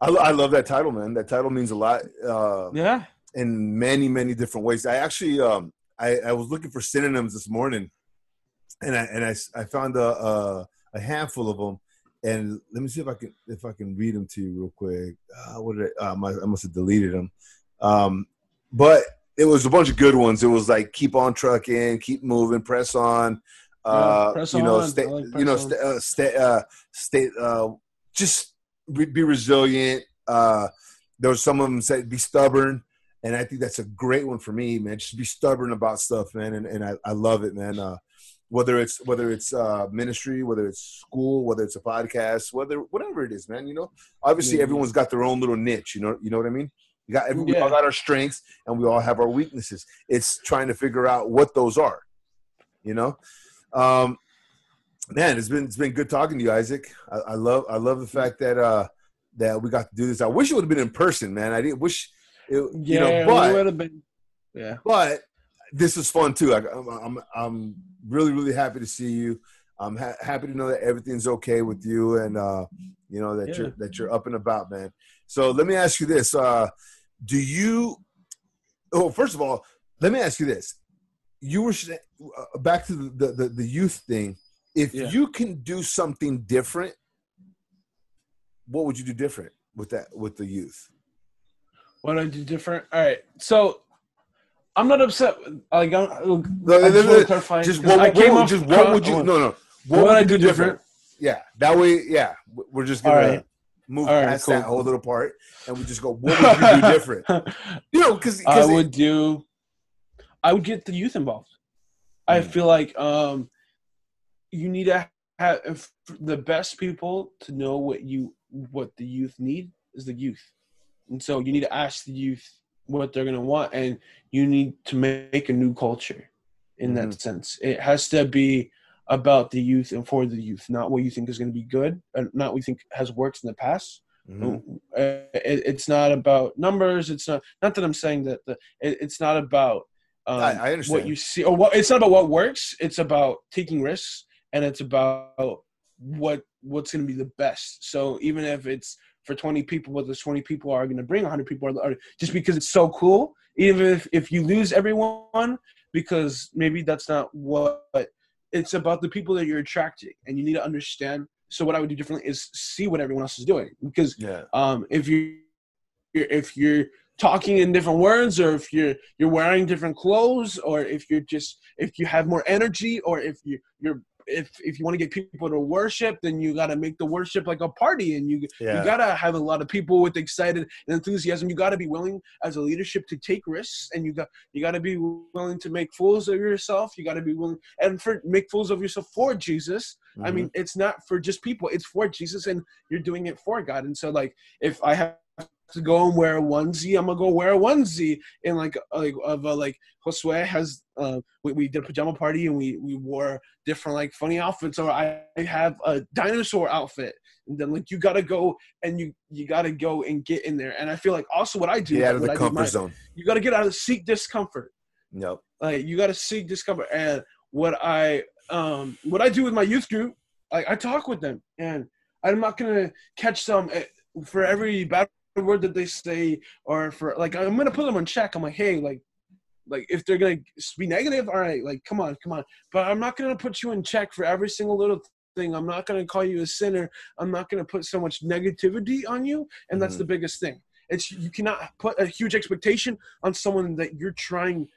I, I love that title, man. That title means a lot uh, Yeah. in many, many different ways. I actually, um, I, I was looking for synonyms this morning, and I and I, I found a, a a handful of them. And let me see if I can if I can read them to you real quick. Uh, what did I, um, I, I must have deleted them, um, but it was a bunch of good ones. It was like keep on trucking, keep moving, press on. Uh, Yeah, press you know, on. stay, I like you know, stay, uh, stay, uh, stay, uh, just be, be resilient. Uh, there was some of them said be stubborn, and I think that's a great one for me, man. Just be stubborn about stuff, man, and, and I, I love it, man. Uh, whether it's whether it's uh, ministry, whether it's school, whether it's a podcast, whether whatever it is, man. You know, obviously Yeah. everyone's got their own little niche. You know, you know what I mean. We got every, we all got our strengths, and we all have our weaknesses. It's trying to figure out what those are. You know, um, man, it's been it's been good talking to you, Isaac. I, I love I love the fact that uh that we got to do this. I wish it would have been in person, man. I didn't wish it, you Yeah, know, we but would have been. Yeah. but this is fun too. I, I'm, I'm I'm really really happy to see you. I'm ha- happy to know that everything's okay with you, and uh, you know that Yeah. you're that you're up and about, man. So let me ask you this: uh, Do you? Oh, first of all, let me ask you this: You were uh, back to the the, the, the youth thing. If Yeah. you can do something different, what would you do different with that with the youth? What I do different? All right. So I'm not upset. Like, I'm, I no, just no, no, clarify. Just what, I came what- just what would you? No, no. What would I do different? Yeah, that way. Yeah, we're just gonna right. move All right, past cool. that whole little part, and we just go. What would you do different? You know, because I would do. I would get the youth involved. I Mm. feel like um, you need to have if the best people to know what you what the youth need is the youth, and so you need to ask the youth what they're gonna want, and you need to make a new culture. In Mm-hmm. that sense, it has to be about the youth and for the youth, not what you think is going to be good, and not what you think has worked in the past. Mhm. Uh, it, it's not about numbers. It's not not that I'm saying that the it, it's not about um, I, I understand. what you see or what it's not about what works. It's about taking risks and it's about what what's going to be the best. So even if it's for 20 people, but those 20 people are going to bring 100 people, just because it's so cool. Even if if you lose everyone, because maybe that's not what it's about the people that you're attracting and you need to understand so what i would do differently is see what everyone else is doing because Yeah. um if you if you're talking in different words or if you're you're wearing different clothes or if you're just if you have more energy or if you you're if if you want to get people to worship then you got to make the worship like a party and you Yeah. you got to have a lot of people with excited and enthusiasm you got to be willing as a leadership to take risks and you got you got to be willing to make fools of yourself you got to be willing and for make fools of yourself for Jesus I Mhm. mean, it's not for just people; it's for Jesus, and you're doing it for God. And so, like, if I have to go and wear a onesie, I'm gonna go wear a onesie. And like, like of uh, like Josue has, uh, we, we did a pajama party and we we wore different like funny outfits. Or I have a dinosaur outfit. And then like you gotta go and you you gotta go and get in there. And I feel like also what I do, Get out of the I comfort my- zone. you gotta get out of seek discomfort Yep. like you got to seek discomfort and what i um what i do with my youth group like i talk with them and i'm not gonna catch them eh, for every bad word that they say or for like i'm gonna put them on check. I'm like hey like like if they're gonna be negative all right like come on come on. But i'm not gonna put you in check for every single little thing. I'm not gonna call you a sinner. I'm not gonna put so much negativity on you and that's Mhm. the biggest thing. It's you cannot put a huge expectation on someone that you're trying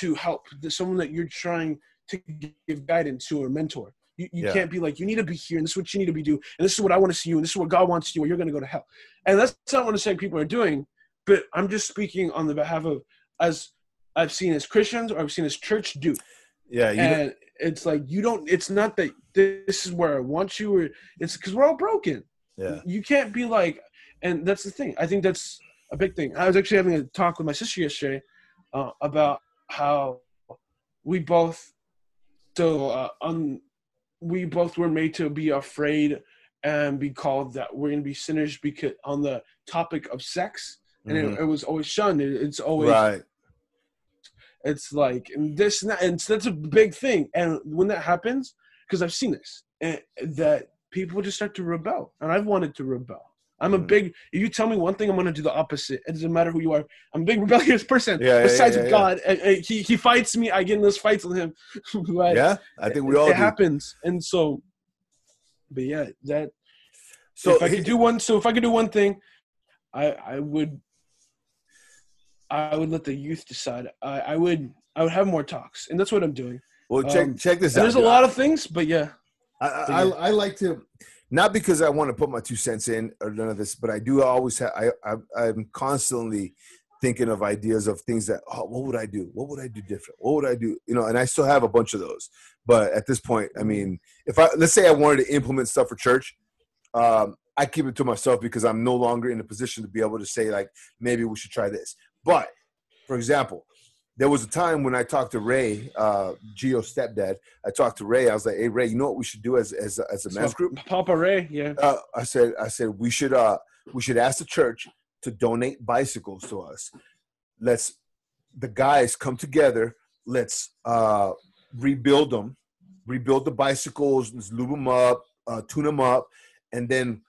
to help the- someone that you're trying to give guidance to or mentor you, you Yeah. can't be like you need to be here and this is what you need to be doing and this is what i want to see you and this is what god wants you or you're going to go to hell and that's not what i'm saying people are doing but i'm just speaking on the behalf of as i've seen as christians or i've seen as church do Yeah. And it's like you don't it's not that this is where i want you or it's because we're all broken yeah. you can't be like and that's the thing i think that's a big thing i was actually having a talk with my sister yesterday uh, about how we both so uh, un, we both were made to be afraid and be called that we're going to be sinners because on the topic of sex and Mhm. it, it was always shunned It- it's always Right. it's like and this and that, and so that's a big thing. And when that happens, because I've seen this, and that people just start to rebel, and I've wanted to rebel. I'm a Mhm. big. If you tell me one thing, I'm gonna do the opposite. It doesn't matter who you are. I'm a big rebellious person. Yeah, Besides yeah, yeah. God, and, and he he fights me. I get in those fights with him. Yeah. I think we all it do. happens, and so. But yeah, that So if I could do one, so if I could do one thing, I I would. I would let the youth decide. I, I would I would have more talks, and that's what I'm doing. well, check um, check this out. there's a lot of things, but yeah, I, I, I. I like to, not because I want to put my two cents in or none of this, but I do always have, I, I, I'm constantly thinking of ideas of things that, oh, what would I do? What would I do different? What would I do? You know, and I still have a bunch of those. But at this point, I mean, if I, let's say I wanted to implement stuff for church, um, I keep it to myself because I'm no longer in a position to be able to say, like, maybe we should try this. But for example, there was a time when I talked to Ray, uh, Gio's stepdad. I talked to Ray. I was like, "Hey, Ray, you know what we should do as as a, as a men's So, group?" Papa Ray, yeah, Uh, I said, "I said we should uh we should ask the church to donate bicycles to us. Let's the guys come together. Let's uh rebuild them, rebuild the bicycles, let's lube them up, uh, tune them up, and then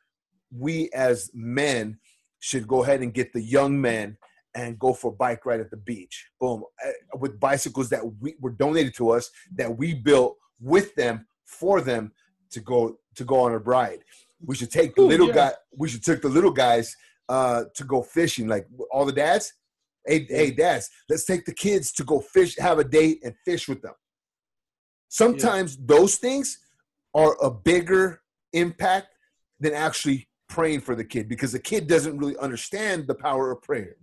we as men should go ahead and get the young men." And go for a bike ride at the beach. Boom. Uh, With bicycles that we were donated to us, that we built with them for them to go to go on a ride. We should take the Ooh, little yeah. guy. We should take the little guys uh, to go fishing. Like all the dads. Hey, Yeah. hey, dads, let's take the kids to go fish, have a date, and fish with them. Sometimes those things are a bigger impact than actually praying for the kid because the kid doesn't really understand the power of prayer.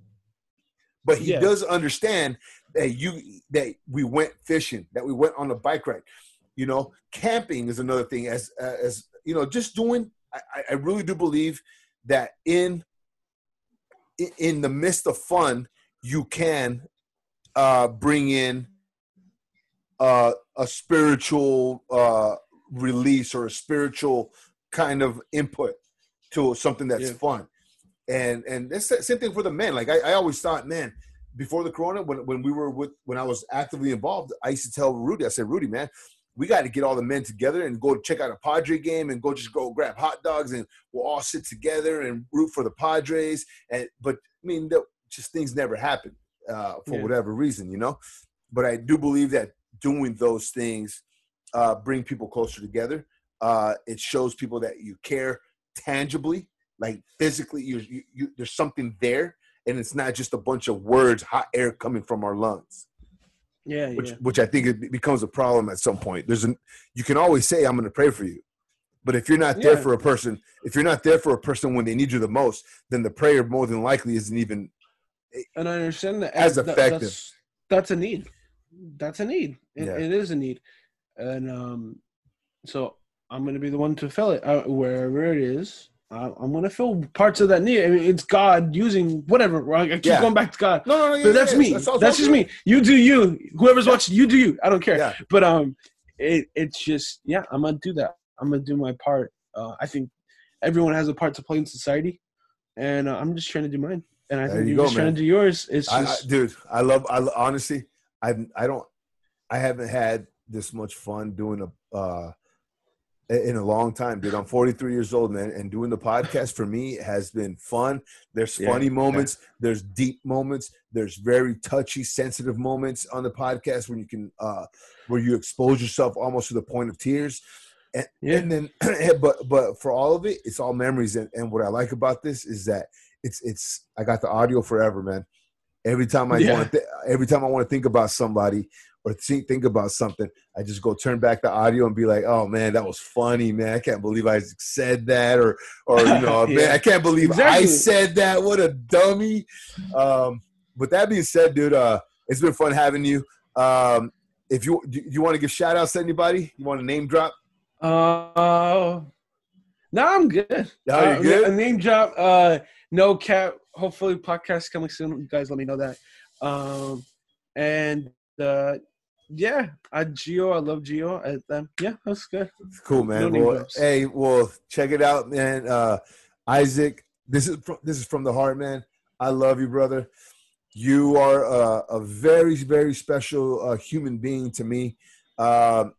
But he Yeah. does understand that you that we went fishing, that we went on a bike ride. You know, camping is another thing. As uh, as you know, just doing. I, I- I really do believe that in in the midst of fun, you can uh, bring in uh, a spiritual uh, release or a spiritual kind of input to something that's Yeah. fun. And and that's the same thing for the men. Like I, I always thought, man, before the corona, when when we were with when I was actively involved, I used to tell Rudy, I said, Rudy, man, we got to get all the men together and go check out a Padre game and go just go grab hot dogs and we'll all sit together and root for the Padres. And but I mean, the, just things never happen uh, for Yeah. whatever reason, you know. but I do believe that doing those things uh, bring people closer together. Uh, it shows people that you care tangibly, like physically. You, you, you, there's something there, and it's not just a bunch of words, hot air coming from our lungs. Yeah, which yeah. which I think it becomes a problem at some point. There's an you can always say I'm going to pray for you, but if you're not there Yeah. for a person, if you're not there for a person when they need you the most, then the prayer more than likely isn't even and I understand that As that- effective. That's, that's a need. That's a need. It, Yeah. it is a need, and um, so I'm gonna be the one to fill it uh, wherever it is. I, I'm gonna fill parts of that need. I mean, it's God using whatever. I keep Yeah. going back to God, no, no, no. but that's me. That's, all just me. You do you. Whoever's watching, you do you. I don't care. Yeah, But um, it it's just yeah. I'm gonna do that. I'm gonna do my part. Uh, I think everyone has a part to play in society, and uh, I'm just trying to do mine. And I There think you you're go, just trying to do yours. It's I, I, just dude, I love. I honestly, I I don't. I haven't had this much fun doing a uh, in a long time, dude. I'm 43 years old, man, and doing the podcast for me has been fun. There's Yeah, funny moments, there's deep moments, there's very touchy, sensitive moments on the podcast when you can, uh, where you expose yourself almost to the point of tears. And, Yeah. and then, but but for all of it, it's all memories. And, and what I like about this is that it's it's I got the audio forever, man. Every time I Yeah. want to, th- every time I want to think about somebody or think think about something, I just go turn back the audio and be like, "Oh man, that was funny, man! I can't believe I said that," or or you know, man, I can't believe I said that. What a dummy! Um, but that being said, dude, uh, it's been fun having you. Um, if you do you want to give shout outs to anybody, you want to name drop? Uh, no, I'm good. Oh, Uh, you're good? A name drop. Uh, no cap. Hopefully, podcast coming soon. You guys, let me know that. Um, and uh, yeah, I Geo. I love Geo. I, um, yeah, that's good. Cool, man. No well, hey, well, check it out, man. Uh, Isaac, this is from, this is from the heart, man. I love you, brother. You are a, a very, very special uh, human being to me. Um,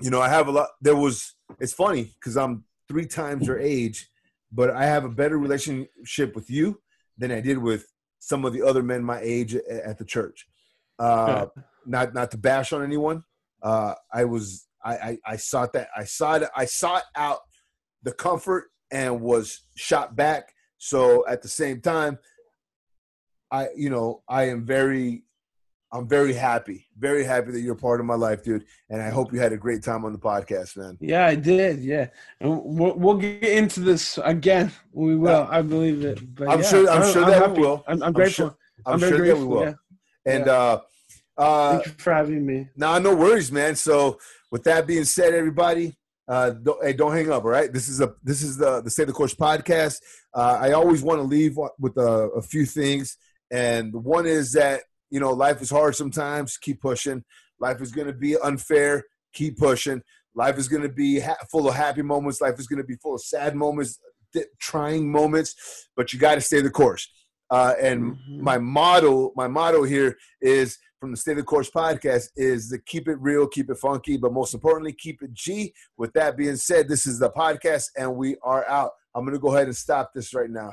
you know, I have a lot. There was. It's funny because I'm three times your age, but I have a better relationship with you than I did with some of the other men my age at, at the church. Uh, not not to bash on anyone. Uh, I was I, I I sought that I sought I sought out the comfort and was shot back. So at the same time, I you know I am very I'm very happy, very happy that you're part of my life, dude. And I hope you had a great time on the podcast, man. Yeah, I did. Yeah, and we'll, we'll get into this again. We will. I believe it. But I'm yeah, sure- I'm sure that we will. I'm, I'm I'm grateful. sure- I'm, I'm, very sure grateful. that we will. Yeah. And uh, uh, Thank you for having me. Nah, no worries, man. So with that being said, everybody, uh, don't, hey, don't hang up. All right, this is a this is the the Stay the Course podcast. Uh, I always want to leave with a, a few things, and one is that you know life is hard sometimes. Keep pushing. Life is going to be unfair. Keep pushing. Life is going to be ha- full of happy moments. Life is going to be full of sad moments, di- trying moments. But you got to stay the course. Uh, and Mhm. my motto, my motto here is from the Stay the Course podcast is to keep it real, keep it funky, but most importantly, keep it G. With that being said, this is the podcast and we are out. I'm going to go ahead and stop this right now.